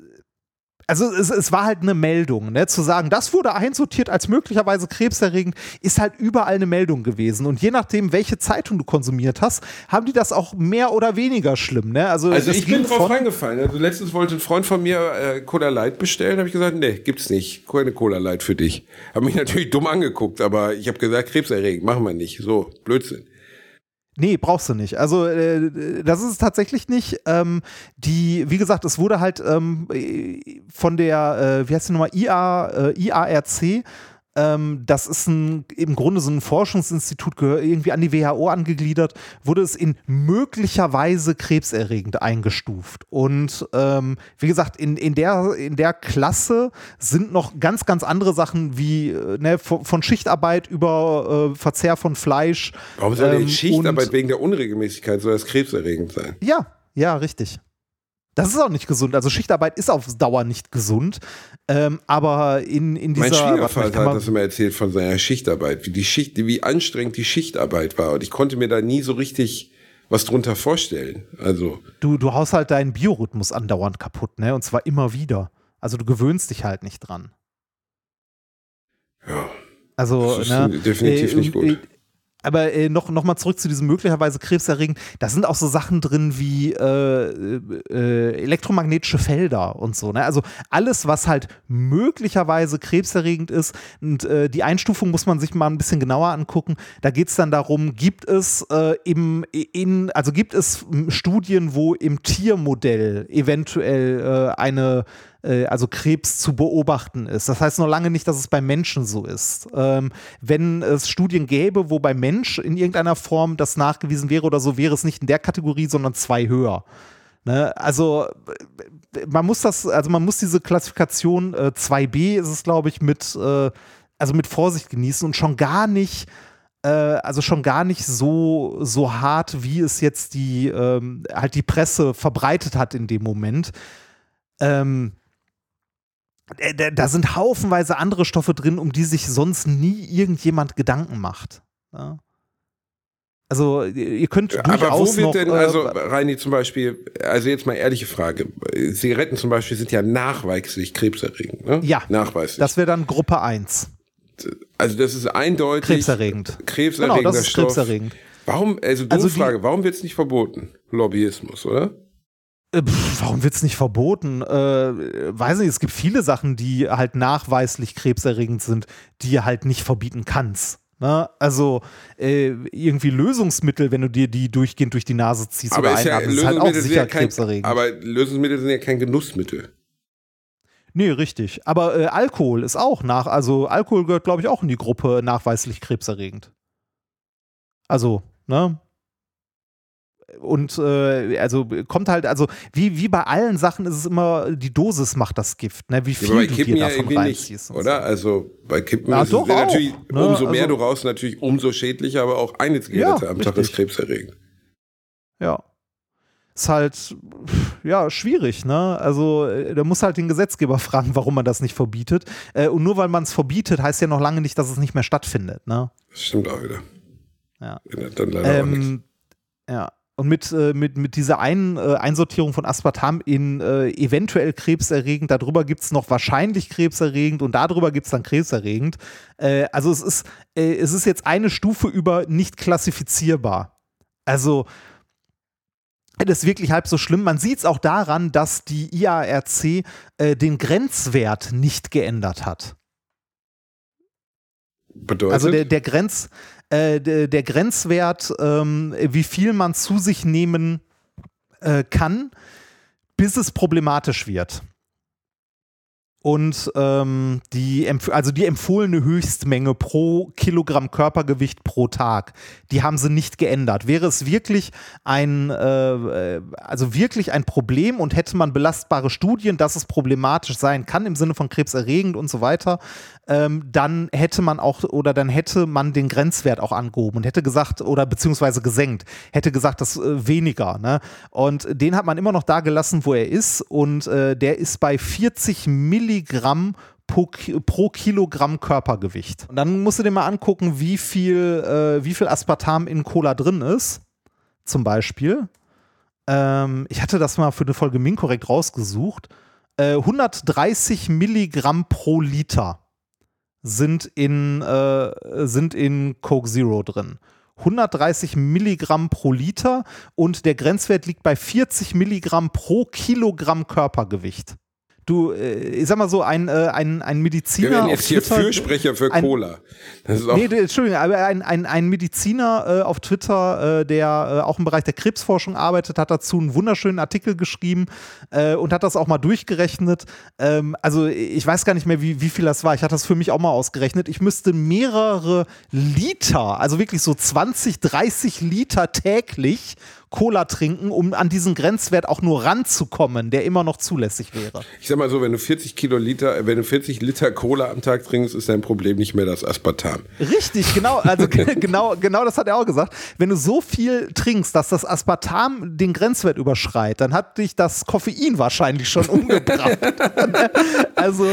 also es, es, war halt eine Meldung, ne? zu sagen, das wurde einsortiert als möglicherweise krebserregend, ist halt überall eine Meldung gewesen. Und je nachdem, welche Zeitung du konsumiert hast, haben die das auch mehr oder weniger schlimm. Ne? Also, also ich bin drauf reingefallen. Also letztens wollte ein Freund von mir äh, Cola Light bestellen, habe ich gesagt, nee, gibt's nicht. Keine Cola Light für dich. Habe mich natürlich dumm angeguckt, aber ich habe gesagt, krebserregend, machen wir nicht. So, Blödsinn. Nee, brauchst du nicht. Also äh, das ist es tatsächlich nicht. Ähm, die, wie gesagt, es wurde halt ähm, von der, äh, wie heißt die nochmal, IA, äh, IARC ähm, das ist ein, im Grunde so ein Forschungsinstitut, irgendwie an die WHO angegliedert, wurde es in möglicherweise krebserregend eingestuft. Und ähm, wie gesagt, in, in, der, in der Klasse sind noch ganz, ganz andere Sachen wie äh, ne, von, Schichtarbeit über äh, Verzehr von Fleisch. Warum soll ähm, Schichtarbeit wegen der Unregelmäßigkeit soll das krebserregend sein? Ja, ja, richtig. Das ist auch nicht gesund. Also Schichtarbeit ist auf Dauer nicht gesund. Ähm, aber in, in dieser. Mein Schwiegervater hat das immer erzählt von seiner Schichtarbeit, wie die Schicht, wie anstrengend die Schichtarbeit war. Und ich konnte mir da nie so richtig was drunter vorstellen. Also. Du, du haust halt deinen Biorhythmus andauernd kaputt, ne? Und zwar immer wieder. Also du gewöhnst dich halt nicht dran. Ja. Also, das ist ne, definitiv äh, nicht gut. Äh, aber äh, noch, noch mal zurück zu diesem möglicherweise krebserregend. Da sind auch so Sachen drin wie äh, äh, elektromagnetische Felder und so. Ne? Also alles, was halt möglicherweise krebserregend ist. Und äh, die Einstufung muss man sich mal ein bisschen genauer angucken. Da geht es dann darum, gibt es äh, im, in, also gibt es Studien, wo im Tiermodell eventuell äh, eine äh, also Krebs zu beobachten ist. Das heißt noch lange nicht, dass es bei Menschen so ist. Ähm, wenn es Studien gäbe, wo bei Mensch in irgendeiner Form das nachgewiesen wäre oder so, wäre es nicht in der Kategorie, sondern zwei höher. Ne? Also man muss das, also man muss diese Klassifikation äh, 2b ist es, glaube ich, mit, äh, also mit Vorsicht genießen und schon gar nicht äh, also schon gar nicht so, so hart, wie es jetzt die, ähm, halt die Presse verbreitet hat in dem Moment. Ähm, äh, da sind haufenweise andere Stoffe drin, um die sich sonst nie irgendjemand Gedanken macht. Ja. Also ihr könnt durchaus Aber wo wird noch, denn, also Reini zum Beispiel, also jetzt mal ehrliche Frage, Zigaretten zum Beispiel sind ja nachweislich krebserregend, ne? Ja, nachweislich. Das wäre dann Gruppe 1. Also das ist eindeutig krebserregend. Krebserregender genau, das ist Stoff. krebserregend. Warum, also also Frage, warum wird es nicht verboten? Lobbyismus, oder? Äh, pff, warum wird es nicht verboten? Äh, weiß nicht, es gibt viele Sachen, die halt nachweislich krebserregend sind, die ihr halt nicht verbieten kannst. Ne? Also äh, irgendwie Lösungsmittel, wenn du dir die durchgehend durch die Nase ziehst aber oder ist, ja, ist halt auch sicher ja kein, krebserregend. Aber Lösungsmittel sind ja kein Genussmittel. Nee, richtig. Aber äh, Alkohol ist auch nach, also Alkohol gehört, glaube ich, auch in die Gruppe nachweislich krebserregend. Also, ne? Und äh, also kommt halt, also wie, wie bei allen Sachen ist es immer, die Dosis macht das Gift, ne? wie viel ja, du dir ja davon reinziehst. Nicht, oder? Also bei Kippen ja, ist es natürlich, ne? umso mehr also, du rauchst, natürlich umso schädlicher, aber auch eine Zigarette ja, am Tag ist krebserregend. Ja. Ist halt, ja, schwierig, ne? Also, äh, da muss halt den Gesetzgeber fragen, warum man das nicht verbietet. Äh, und nur weil man es verbietet, heißt ja noch lange nicht, dass es nicht mehr stattfindet, ne? Das stimmt auch wieder. Ja. Dann leider ähm, auch nichts. Ja, und mit, äh, mit, mit dieser Ein, äh, Einsortierung von Aspartam in äh, eventuell krebserregend, darüber gibt es noch wahrscheinlich krebserregend und darüber gibt es dann krebserregend. Äh, also es ist, äh, es ist jetzt eine Stufe über nicht klassifizierbar. Also das ist wirklich halb so schlimm. Man sieht es auch daran, dass die IARC äh, den Grenzwert nicht geändert hat. Bedeutet? Also der, der Grenz, äh, der, der, Grenzwert, ähm, wie viel man zu sich nehmen äh, kann, bis es problematisch wird. Und ähm, die, also die empfohlene Höchstmenge pro Kilogramm Körpergewicht pro Tag, die haben sie nicht geändert. Wäre es wirklich ein, äh, also wirklich ein Problem und hätte man belastbare Studien, dass es problematisch sein kann im Sinne von krebserregend und so weiter, ähm, dann hätte man auch oder dann hätte man den Grenzwert auch angehoben und hätte gesagt oder beziehungsweise gesenkt, hätte gesagt, das äh, weniger. Ne? Und den hat man immer noch da gelassen, wo er ist und äh, der ist bei 40 Milligramm pro, pro, Kilogramm Körpergewicht. Und dann musst du dir mal angucken, wie viel, äh, wie viel Aspartam in Cola drin ist, zum Beispiel. Ähm, ich hatte das mal für eine Folge Minkorrekt rausgesucht. Äh, 130 Milligramm pro Liter sind in, äh, sind in Coke Zero drin. 130 Milligramm pro Liter und der Grenzwert liegt bei 40 Milligramm pro Kilogramm Körpergewicht du, äh, ich sag mal so, ein, äh, ein, ein Mediziner. Wir werden jetzt hier Twitter, Fürsprecher für ein, Cola. Das ist auch nee, Entschuldigung, aber ein, ein, ein Mediziner äh, auf Twitter, äh, der äh, auch im Bereich der Krebsforschung arbeitet, hat dazu einen wunderschönen Artikel geschrieben und hat das auch mal durchgerechnet. Ähm, also ich weiß gar nicht mehr, wie, wie viel das war. Ich hatte das für mich auch mal ausgerechnet. Ich müsste mehrere Liter, also wirklich so 20, 30 Liter täglich Cola trinken, um an diesen Grenzwert auch nur ranzukommen, der immer noch zulässig wäre. Ich sag mal so, wenn du 40 Kiloliter, wenn du 40 Liter Cola am Tag trinkst, ist dein Problem nicht mehr das Aspartam. Richtig, genau, also genau, genau das hat er auch gesagt. Wenn du so viel trinkst, dass das Aspartam den Grenzwert überschreit, dann hat dich das Koffein wahrscheinlich schon umgebracht. also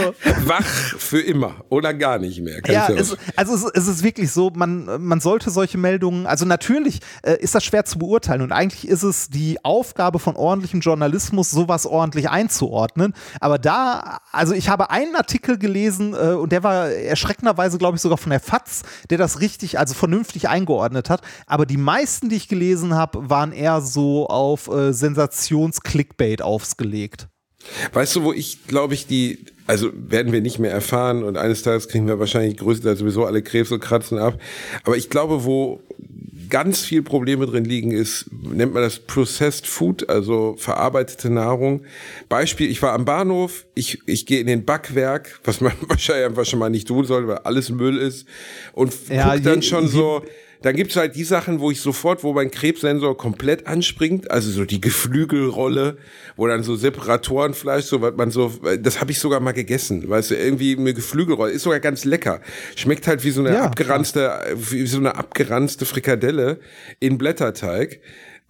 wach für immer oder gar nicht mehr. ja, es, also es, es, ist wirklich so, man, man sollte solche Meldungen, also natürlich äh, ist das schwer zu beurteilen und eigentlich eigentlich ist es die Aufgabe von ordentlichem Journalismus, sowas ordentlich einzuordnen. Aber da, also ich habe einen Artikel gelesen äh, und der war erschreckenderweise, glaube ich, sogar von der FAZ, der das richtig, also vernünftig eingeordnet hat. Aber die meisten, die ich gelesen habe, waren eher so auf äh, Sensations-Clickbait aufgelegt. Weißt du, wo ich, glaube ich, die, also werden wir nicht mehr erfahren und eines Tages kriegen wir wahrscheinlich größtenteils sowieso alle Krebs und Kratzen ab. Aber ich glaube, wo ganz viel Probleme drin liegen, ist, nennt man das Processed Food, also verarbeitete Nahrung. Beispiel, ich war am Bahnhof, ich, ich gehe in den Backwerk, was man wahrscheinlich einfach schon mal nicht tun soll, weil alles Müll ist, und ja, guck dann schon so, dann gibt's halt die Sachen, wo ich sofort, wo mein Krebssensor komplett anspringt, also so die Geflügelrolle, wo dann so Separatorenfleisch, so was man so, das habe ich sogar mal gegessen, weißt du, irgendwie eine Geflügelrolle, ist sogar ganz lecker. Schmeckt halt wie so eine ja, abgeranzte, wie so eine abgeranzte Frikadelle in Blätterteig.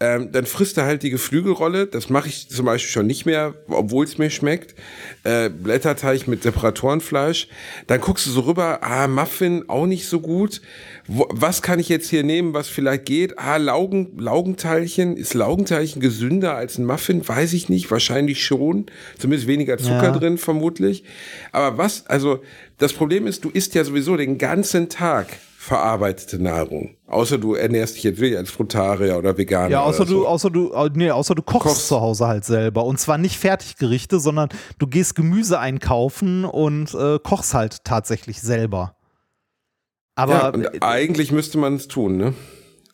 Ähm, dann frisst er halt die Geflügelrolle. Das mache ich zum Beispiel schon nicht mehr, obwohl es mir schmeckt. Äh, Blätterteig mit Separatorenfleisch. Dann guckst du so rüber, ah, Muffin auch nicht so gut. Wo, was kann ich jetzt hier nehmen, was vielleicht geht? Ah, Laugen, Laugenteilchen. Ist Laugenteilchen gesünder als ein Muffin? Weiß ich nicht. Wahrscheinlich schon. Zumindest weniger Zucker ja. drin, vermutlich. Aber was, also, das Problem ist, du isst ja sowieso den ganzen Tag verarbeitete Nahrung. Außer du ernährst dich jetzt wirklich als Frutarier oder Veganer. Ja, außer du, außer du, nee, außer du kochst, kochst, zu Hause halt selber. Und zwar nicht Fertiggerichte, sondern du gehst Gemüse einkaufen und äh, kochst halt tatsächlich selber. Aber ja, und äh, eigentlich müsste man es tun, ne?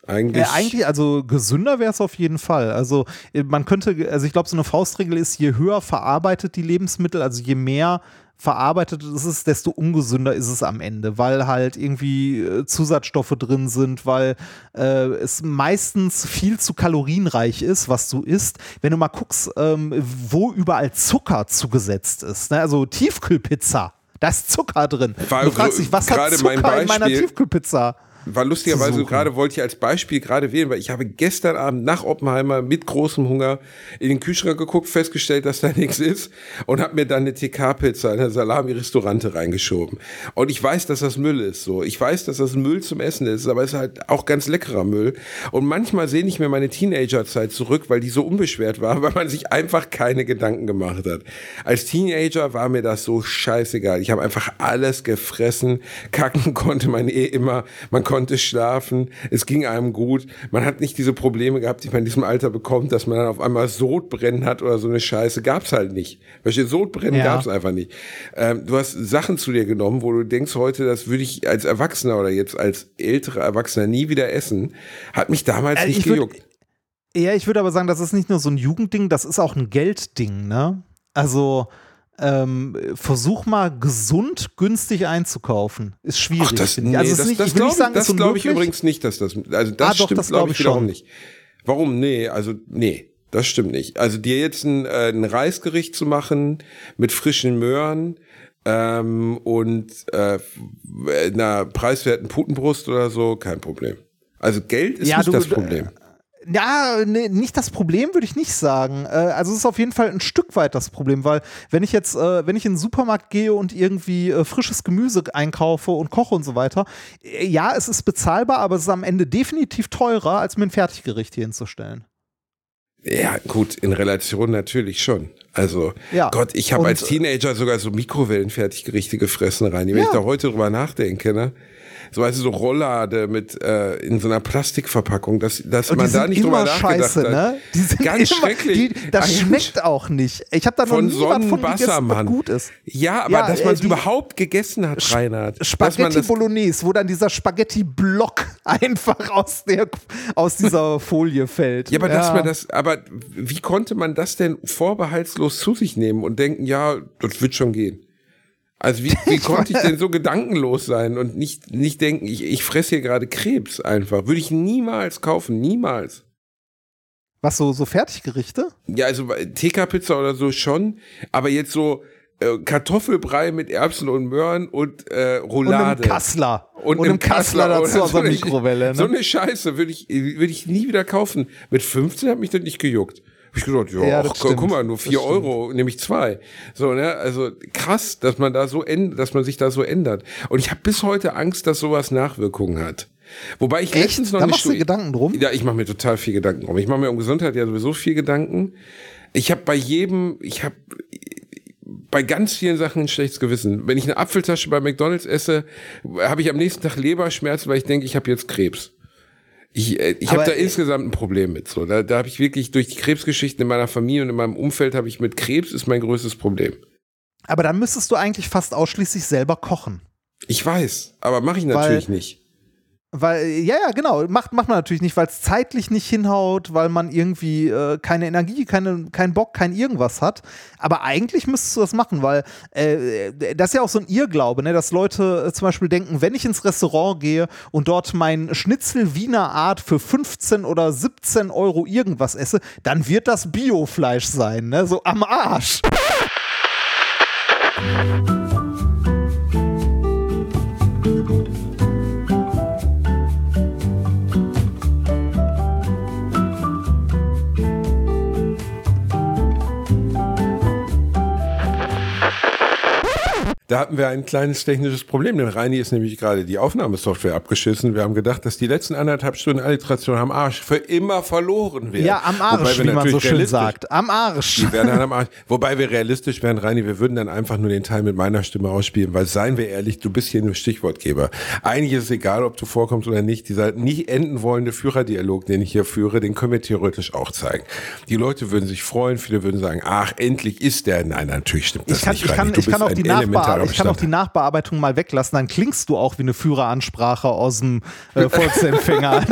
Eigentlich, äh, eigentlich, also gesünder wäre es auf jeden Fall. Also äh, man könnte, also ich glaube, so eine Faustregel ist, je höher verarbeitet die Lebensmittel, also je mehr verarbeitet es ist, desto ungesünder ist es am Ende, weil halt irgendwie äh, Zusatzstoffe drin sind, weil äh, es meistens viel zu kalorienreich ist, was du isst. Wenn du mal guckst, ähm, wo überall Zucker zugesetzt ist, ne? also Tiefkühlpizza, da ist Zucker drin. War du fragst dich, was hat Zucker in meiner Tiefkühlpizza? War lustigerweise gerade wollte ich als Beispiel gerade wählen, weil ich habe gestern Abend nach Oppenheimer mit großem Hunger in den Kühlschrank geguckt, festgestellt, dass da nichts ist und habe mir dann eine TK-Pizza in der Salami-Restaurante reingeschoben. Und ich weiß, dass das Müll ist. So, ich weiß, dass das Müll zum Essen ist, aber es ist halt auch ganz leckerer Müll. Und manchmal sehne ich mir meine Teenagerzeit zurück, weil die so unbeschwert war, weil man sich einfach keine Gedanken gemacht hat. Als Teenager war mir das so scheißegal. Ich habe einfach alles gefressen. Kacken konnte man eh immer. Man konnte schlafen, es ging einem gut. Man hat nicht diese Probleme gehabt, die man in diesem Alter bekommt, dass man dann auf einmal Sodbrennen hat oder so eine Scheiße. Gab's halt nicht. Welche Sodbrennen ja. gab's einfach nicht. Ähm, du hast Sachen zu dir genommen, wo du denkst heute, das würde ich als Erwachsener oder jetzt als älterer Erwachsener nie wieder essen. Hat mich damals äh, nicht gejuckt. Ja, ich würde aber sagen, das ist nicht nur so ein Jugendding, das ist auch ein Geldding, ne? Also, ähm, versuch mal gesund günstig einzukaufen. Ist schwierig. Ach, das, ich. nee, also das, nicht, das will glaube ich, das ist glaub ich übrigens nicht, dass das, also das Ah, doch, stimmt, das glaube glaub ich, ich wiederum schon. nicht. Warum? Nee, also, nee, das stimmt nicht. Also dir jetzt ein, äh, ein Reisgericht zu machen mit frischen Möhren, ähm, und äh, einer preiswerten Putenbrust oder so, kein Problem. Also Geld ist Ja, nicht du- das Problem. Ja, nee, nicht das Problem, würde ich nicht sagen. Äh, also es ist auf jeden Fall ein Stück weit das Problem, weil wenn ich jetzt, äh, wenn ich in den Supermarkt gehe und irgendwie äh, frisches Gemüse einkaufe und koche und so weiter, äh, ja, es ist bezahlbar, aber es ist am Ende definitiv teurer, als mir ein Fertiggericht hier hinzustellen. Ja, gut, in Relation natürlich schon. Also, Ja. Gott, ich habe als Teenager sogar so Mikrowellenfertiggerichte gefressen rein. Wenn Ja. ich da heute drüber nachdenke, ne? So also so Rollade mit äh, in so einer Plastikverpackung, dass, dass Und man da nicht drüber immer nachgedacht scheiße, hat. ne? Die sind Ganz immer, schrecklich. Die, das Eigentlich schmeckt auch nicht. Ich habe da noch Von nie was von gegessen, was gut ist. Ja, aber Ja, dass äh, man es überhaupt gegessen hat, Reinhard. dass man Spaghetti Bolognese, wo dann dieser Spaghetti-Block einfach aus, der, aus dieser Folie fällt. Ja, aber dass man das, aber wie konnte man das denn vorbehaltslos zu sich nehmen und denken, ja, das wird schon gehen? Also wie, wie konnte ich denn so gedankenlos sein und nicht, nicht denken, ich, ich fresse hier gerade Krebs einfach? Würde ich niemals kaufen, niemals. Was, so, so Fertiggerichte? Ja, also TK-Pizza oder so schon, aber jetzt so äh, Kartoffelbrei mit Erbsen und Möhren und äh, Und Roulade. einem Kassler. Und, einem Kassler dazu oder aus der Mikrowelle. Ne? So eine Scheiße würde ich, würde ich nie wieder kaufen. Mit 15 hat mich das nicht gejuckt. Hab ich gedacht, ja, Ja, ach, guck mal, nur vier. Euro, nämlich zwei. So, ne, also krass, dass man da so dass man sich da so ändert. Und ich habe bis heute Angst, dass sowas Nachwirkungen hat. Wobei ich Echt? letztens noch Da eine machst du Gedanken drum? Ja, ich mache mir total viel Gedanken drum. Ich mache mir um Gesundheit ja sowieso viel Gedanken. Ich habe bei jedem, ich habe bei ganz vielen Sachen ein schlechtes Gewissen. Wenn ich eine Apfeltasche bei McDonalds esse, habe ich am nächsten Tag Leberschmerzen, weil ich denke, ich habe jetzt Krebs. Ich, äh, ich habe da äh, insgesamt ein Problem mit. So, da, da habe ich wirklich durch die Krebsgeschichten in meiner Familie und in meinem Umfeld habe ich mit Krebs ist mein größtes Problem. Aber dann müsstest du eigentlich fast ausschließlich selber kochen. Ich weiß, aber mache ich natürlich nicht. Weil, ja, ja, genau, macht, macht man natürlich nicht, weil es zeitlich nicht hinhaut, weil man irgendwie äh, keine Energie, keine, keinen Bock, kein irgendwas hat. Aber eigentlich müsstest du das machen, weil äh, das ist ja auch so ein Irrglaube, ne, dass Leute äh, zum Beispiel denken, wenn ich ins Restaurant gehe und dort mein Schnitzel Wiener Art für 15 oder 17 Euro irgendwas esse, dann wird das Biofleisch sein, ne? So am Arsch. Da hatten wir ein kleines technisches Problem, denn Reini ist nämlich gerade die Aufnahmesoftware abgeschissen. Wir haben gedacht, dass die letzten anderthalb Stunden Alliteration am Arsch für immer verloren werden. Ja, am Arsch, Wobei wie man so schön sagt. Am Arsch. Die werden dann am Arsch. Wobei wir realistisch wären, Reini, wir würden dann einfach nur den Teil mit meiner Stimme ausspielen, weil seien wir ehrlich, du bist hier nur Stichwortgeber. Eigentlich ist es egal, ob du vorkommst oder nicht. Dieser nicht enden wollende Führerdialog, den ich hier führe, den können wir theoretisch auch zeigen. Die Leute würden sich freuen, viele würden sagen, ach, endlich ist der. Nein, natürlich stimmt das Ich kann, nicht, ich, Reini. kann, Du ich, kann bist auch ein die elementarer Ich kann auch die. Nachbearbeitung mal weglassen, dann klingst du auch wie eine Führeransprache aus dem äh, Volksempfänger.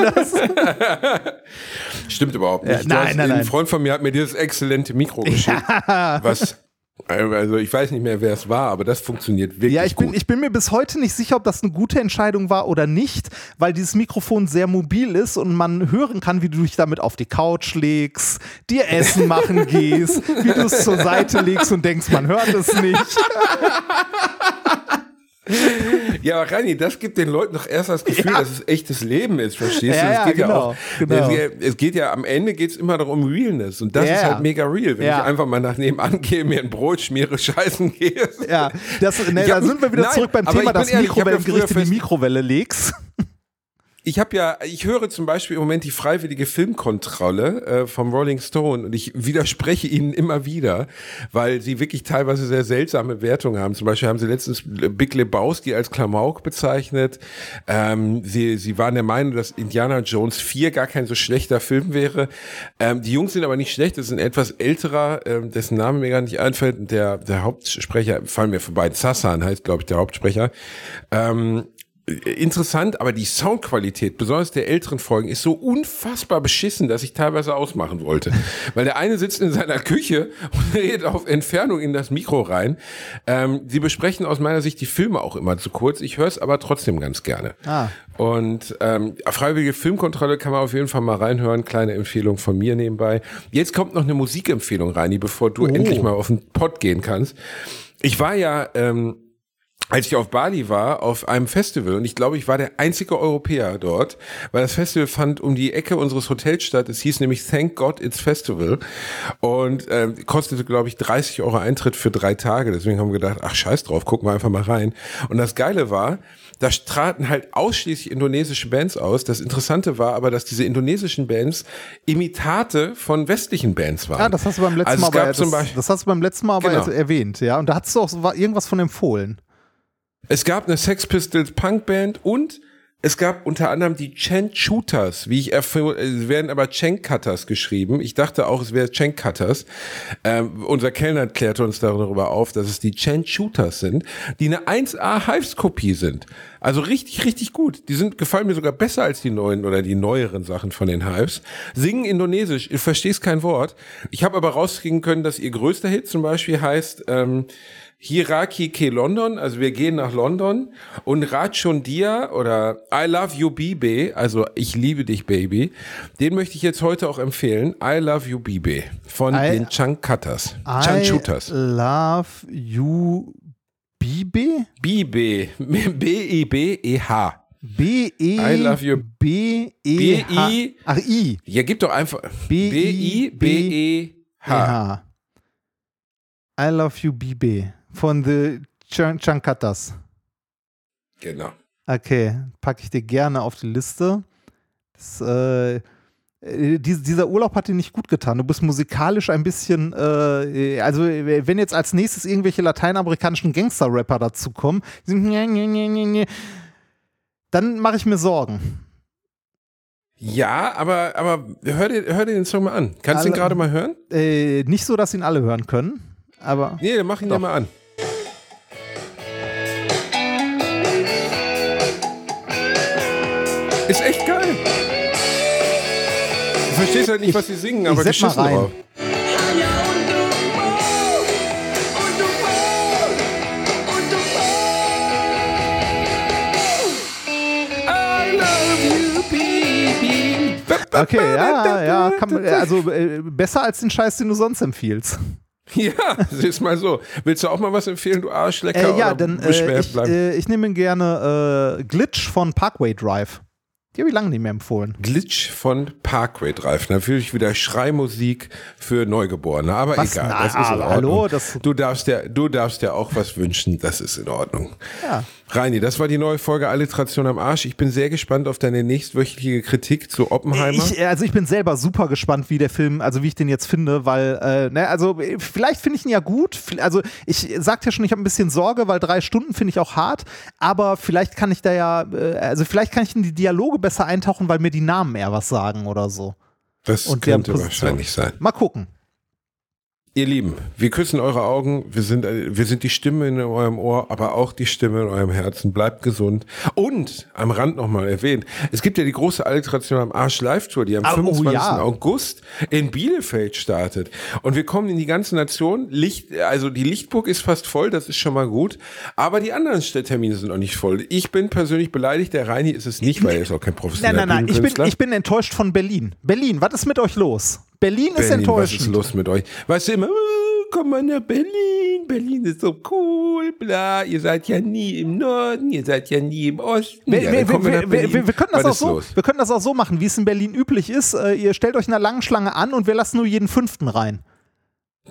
Stimmt überhaupt nicht. Ja, nein, hast- nein, Ein nein. Freund von mir hat mir dieses exzellente Mikro geschickt. Was, also ich weiß nicht mehr, wer es war, aber das funktioniert wirklich ja, ich bin, gut. ich bin mir bis heute nicht sicher, ob das eine gute Entscheidung war oder nicht, weil dieses Mikrofon sehr mobil ist und man hören kann, wie du dich damit auf die Couch legst, dir Essen machen gehst, wie du es zur Seite legst und denkst, man hört es nicht. Ja, aber Reini, das gibt den Leuten doch erst das Gefühl, Ja. dass es echtes Leben ist, verstehst Ja, du? Es ja, geht ja genau, auch, genau. Es, es geht ja, am Ende geht es immer darum Realness und das Ja, ist ja. halt mega real. Wenn Ja. ich einfach mal nach nebenan gehe, mir ein Brot schmiere, scheißen gehe. Ja, das, ne, da sind wir wieder nein, zurück beim Thema, dass ehrlich, ja Mikrowellengerichte in die Mikrowelle legst. Ich habe ja, ich höre zum Beispiel im Moment die freiwillige Filmkontrolle äh, vom Rolling Stone und ich widerspreche ihnen immer wieder, weil sie wirklich teilweise sehr seltsame Wertungen haben. Zum Beispiel haben sie letztens Big Lebowski als Klamauk bezeichnet. Ähm, sie, sie waren der Meinung, dass Indiana Jones 4 gar kein so schlechter Film wäre. Ähm, die Jungs sind aber nicht schlecht, das ist ein etwas älterer, ähm, dessen Name mir gar nicht einfällt. Der, der Hauptsprecher, fallen mir vorbei, Sassan heißt, glaube ich, der Hauptsprecher. Ähm, interessant, aber die Soundqualität, besonders der älteren Folgen, ist so unfassbar beschissen, dass ich teilweise ausmachen wollte. Weil der eine sitzt in seiner Küche und redet auf Entfernung in das Mikro rein. Ähm, sie besprechen aus meiner Sicht die Filme auch immer zu kurz. Ich höre es aber trotzdem ganz gerne. Ah. Und ähm, freiwillige Filmkontrolle kann man auf jeden Fall mal reinhören. Kleine Empfehlung von mir nebenbei. Jetzt kommt noch eine Musikempfehlung rein, bevor du Oh. endlich mal auf den Pod gehen kannst. Ich war ja ähm, als ich auf Bali war, auf einem Festival, und ich glaube, ich war der einzige Europäer dort, weil das Festival fand um die Ecke unseres Hotels statt. Es hieß nämlich Thank God It's Festival und ähm, kostete, glaube ich, 30 Euro Eintritt für drei Tage. Deswegen haben wir gedacht, ach scheiß drauf, gucken wir einfach mal rein. Und das Geile war, da traten halt ausschließlich indonesische Bands aus. Das Interessante war aber, dass diese indonesischen Bands Imitate von westlichen Bands waren. Ja, das hast du beim letzten Also Mal aber, das, das hast du beim letzten Mal Genau. erwähnt, ja. Und da hast du auch irgendwas von empfohlen. Es gab eine Sex Pistols Punkband und es gab unter anderem die Chen Shooters, wie ich erfuhr, es werden aber Chen Cutters geschrieben. Ich dachte auch, es wäre Chen Cutters. Ähm, unser Kellner klärte uns darüber auf, dass es die Chen Shooters sind, die eine 1A Hives-Kopie sind. Also richtig, richtig gut. Die sind, gefallen mir sogar besser als die neuen oder die neueren Sachen von den Hives. Singen Indonesisch, ich verstehe kein Wort. Ich habe aber rauskriegen können, dass ihr größter Hit zum Beispiel heißt, ähm, Hiraki ke London, also wir gehen nach London und Rachon Dia oder I Love You Bibe, also ich liebe dich Baby, den möchte ich jetzt heute auch empfehlen. I Love You Bibe von I- den Chunk Cutters, Chunk I love you Bibe? Bibe, B-I-B-E-H. B E I love you. B E H. B-I- Ach I. Ja, gib doch einfach B- I- B-I-B-E-H. H. I love you Bibe von the Ch Chankatas. Genau. Okay, packe ich dir gerne auf die Liste. Das, äh, äh, dies- dieser Urlaub hat dir nicht gut getan. Du bist musikalisch ein bisschen, äh, also wenn jetzt als nächstes irgendwelche lateinamerikanischen Gangster-Rapper dazukommen, dann mache ich mir Sorgen. Ja, aber, aber hör dir, hör dir den Song mal an. Kannst du ihn gerade mal hören? Äh, nicht so, dass ihn alle hören können, aber Nee, dann mach ihn Doch. mal an. Ist echt geil. Du verstehst halt nicht, was sie singen, ich aber mal geschissen rein. drauf. Okay, ja, ja, kann, man- also äh, besser als den Scheiß, den du sonst empfiehlst. Ja, siehst mal so. Willst du auch mal was empfehlen, du Arschlecker? Äh, ja, oder dann äh, ich, äh, ich nehme gerne äh, Glitch von Parkway Drive. Die habe ich lange nicht mehr empfohlen. Glitch von Parkway Drive. Natürlich wieder Schreimusik für Neugeborene, aber Was? egal. Na, das ist in Ordnung. hallo, du, darfst ja, du darfst ja auch was wünschen, das ist in Ordnung. Ja. Reini, das war die neue Folge Alliteration am Arsch. Ich bin sehr gespannt auf deine nächstwöchige Kritik zu Oppenheimer. Ich, also ich bin selber super gespannt, wie der Film, also wie ich den jetzt finde, weil, äh, ne, also äh, vielleicht finde ich ihn ja gut. Also ich sagte ja schon, ich habe ein bisschen Sorge, weil drei Stunden finde ich auch hart, aber vielleicht kann ich da ja, äh, also vielleicht kann ich in die Dialoge besser eintauchen, weil mir die Namen eher was sagen oder so. das und könnte wahrscheinlich sein. Mal gucken. Ihr Lieben, wir küssen eure Augen. Wir sind, äh, wir sind die Stimme in eurem Ohr, aber auch die Stimme in eurem Herzen. Bleibt gesund. Und am Rand nochmal erwähnt, es gibt ja die große Alliteration am Arsch Live-Tour, die am Ah, oh 25. ja. August in Bielefeld startet. Und wir kommen in die ganze Nation. Licht, also die Lichtburg ist fast voll, das ist schon mal gut. Aber die anderen Termine sind noch nicht voll. Ich bin persönlich beleidigt, der Reini ist es nicht, weil er ist auch kein Nein, professioneller nein, nein, ich bin, ich bin enttäuscht von Berlin. Berlin, was ist mit euch los? Berlin ist Berlin, was enttäuschend. ist los mit euch? Weißt du immer, äh, komm mal nach Berlin, Berlin ist so cool, bla, ihr seid ja nie im Norden, ihr seid ja nie im Osten. Wir, ja, können das auch Was ist so, los? wir können das auch so machen, wie es in Berlin üblich ist. Äh, ihr stellt euch in einer langen Schlange an und wir lassen nur jeden fünften rein.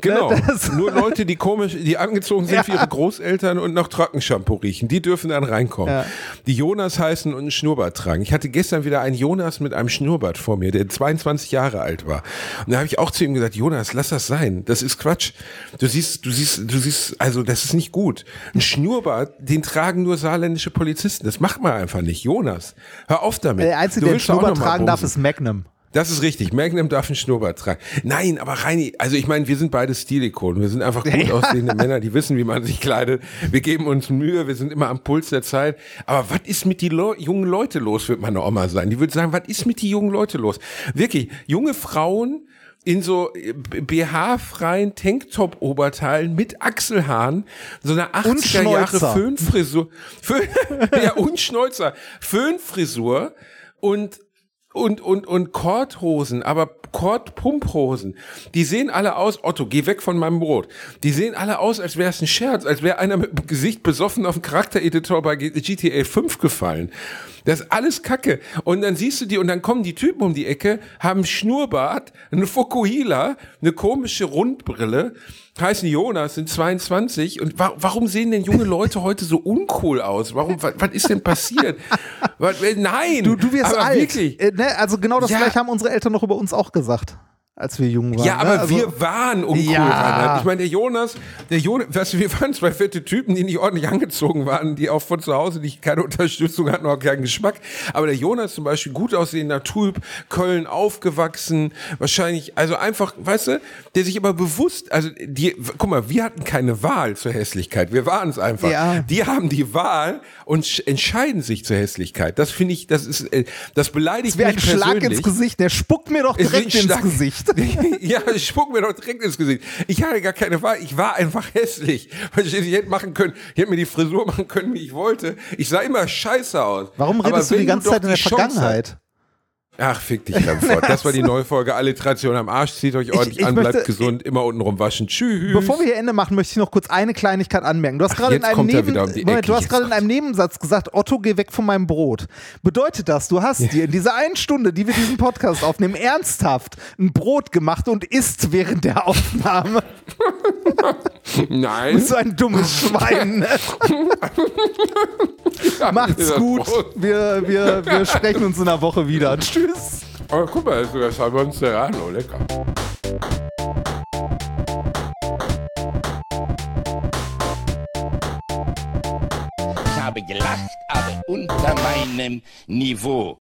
Genau, das- nur Leute, die komisch, die angezogen sind Ja. wie ihre Großeltern und noch Trockenshampoo riechen, die dürfen dann reinkommen. Ja. Die Jonas heißen und einen Schnurrbart tragen. Ich hatte gestern wieder einen Jonas mit einem Schnurrbart vor mir, der 22 Jahre alt war. Und da habe ich auch zu ihm gesagt, Jonas, lass das sein. Das ist Quatsch. Du siehst, du siehst, du siehst, also das ist nicht gut. Ein Schnurrbart, den tragen nur saarländische Polizisten. Das macht man einfach nicht. Jonas, hör auf damit. Der Einzige, der einen Schnurrbart tragen darf, ist Magnum. Das ist richtig. Magnum darf einen Schnurrbart tragen. Nein, aber Reini, also ich meine, wir sind beide Stilikonen. Wir sind einfach gut aussehende Männer, die wissen, wie man sich kleidet. Wir geben uns Mühe, wir sind immer am Puls der Zeit. Aber was ist mit die Leu jungen Leute los, wird meine Oma sagen. Die würde sagen, was ist mit die jungen Leute los? Wirklich, junge Frauen in so BH-freien Tanktop-Oberteilen mit Achselhaaren, so einer 80er Jahre Föhnfrisur, Föhn, ja, und Schnäuzer, Föhnfrisur und und, und, und Korthosen, aber Kord-Pumphosen, die sehen alle aus, Otto, geh weg von meinem Brot. Die sehen alle aus, als wäre es ein Scherz, als wäre einer mit dem Gesicht besoffen auf den Charaktereditor bei GTA 5 gefallen. Das ist alles Kacke. Und dann siehst du die, und dann kommen die Typen um die Ecke, haben Schnurrbart, eine Fokuhila, eine komische Rundbrille, heißen Jonas, sind 22 und wa warum sehen denn junge Leute heute so uncool aus? Warum, was, was ist denn passiert? was, nein! Du, du wirst alt. Wirklich. Äh, ne? Also genau das ja. gleiche haben unsere Eltern noch über uns auch gesagt als wir jung waren. Ja, aber ne? also, wir waren uncool. Ja. Ich meine, der Jonas, der Jonas, weißt du, wir waren zwei fette Typen, die nicht ordentlich angezogen waren, die auch von zu Hause nicht keine Unterstützung hatten, auch keinen Geschmack. Aber der Jonas zum Beispiel, gut aussehender Typ, Köln aufgewachsen, wahrscheinlich, also einfach, weißt du, der sich aber bewusst, also die, guck mal, wir hatten keine Wahl zur Hässlichkeit. Wir waren es einfach. Ja. Die haben die Wahl und entscheiden sich zur Hässlichkeit. Das finde ich, das ist, äh, das beleidigt das mich persönlich. ein Schlag ins Gesicht. Der spuckt mir doch direkt ins Gesicht. ja, ich spuck mir doch direkt ins Gesicht. Ich hatte gar keine Wahl. Ich war einfach hässlich. Ich hätte machen können, ich hätte mir die Frisur machen können, wie ich wollte. Ich sah immer scheiße aus. Warum redest du die ganze Zeit in der Vergangenheit? Ach, fick dich, Remford. Das war die neue Folge Alliteration am Arsch. Zieht euch ordentlich ich, ich an, bleibt möchte, gesund, immer untenrum waschen. Tschüss. Bevor wir hier Ende machen, möchte ich noch kurz eine Kleinigkeit anmerken. Du hast gerade in, einem Neben um Moment, du hast in einem Nebensatz gesagt, Otto, geh weg von meinem Brot. Bedeutet das, du hast dir in dieser einen Stunde, die wir diesen Podcast aufnehmen, ernsthaft ein Brot gemacht und isst während der Aufnahme? Nein. so ein dummes Schwein. Macht's gut. Wir, wir, wir sprechen uns in einer Woche wieder. Tschüss. Tschüss. Oh, guck mal, das ist sogar Salmon Serrano, lecker. Ich habe gelacht, aber unter meinem Niveau.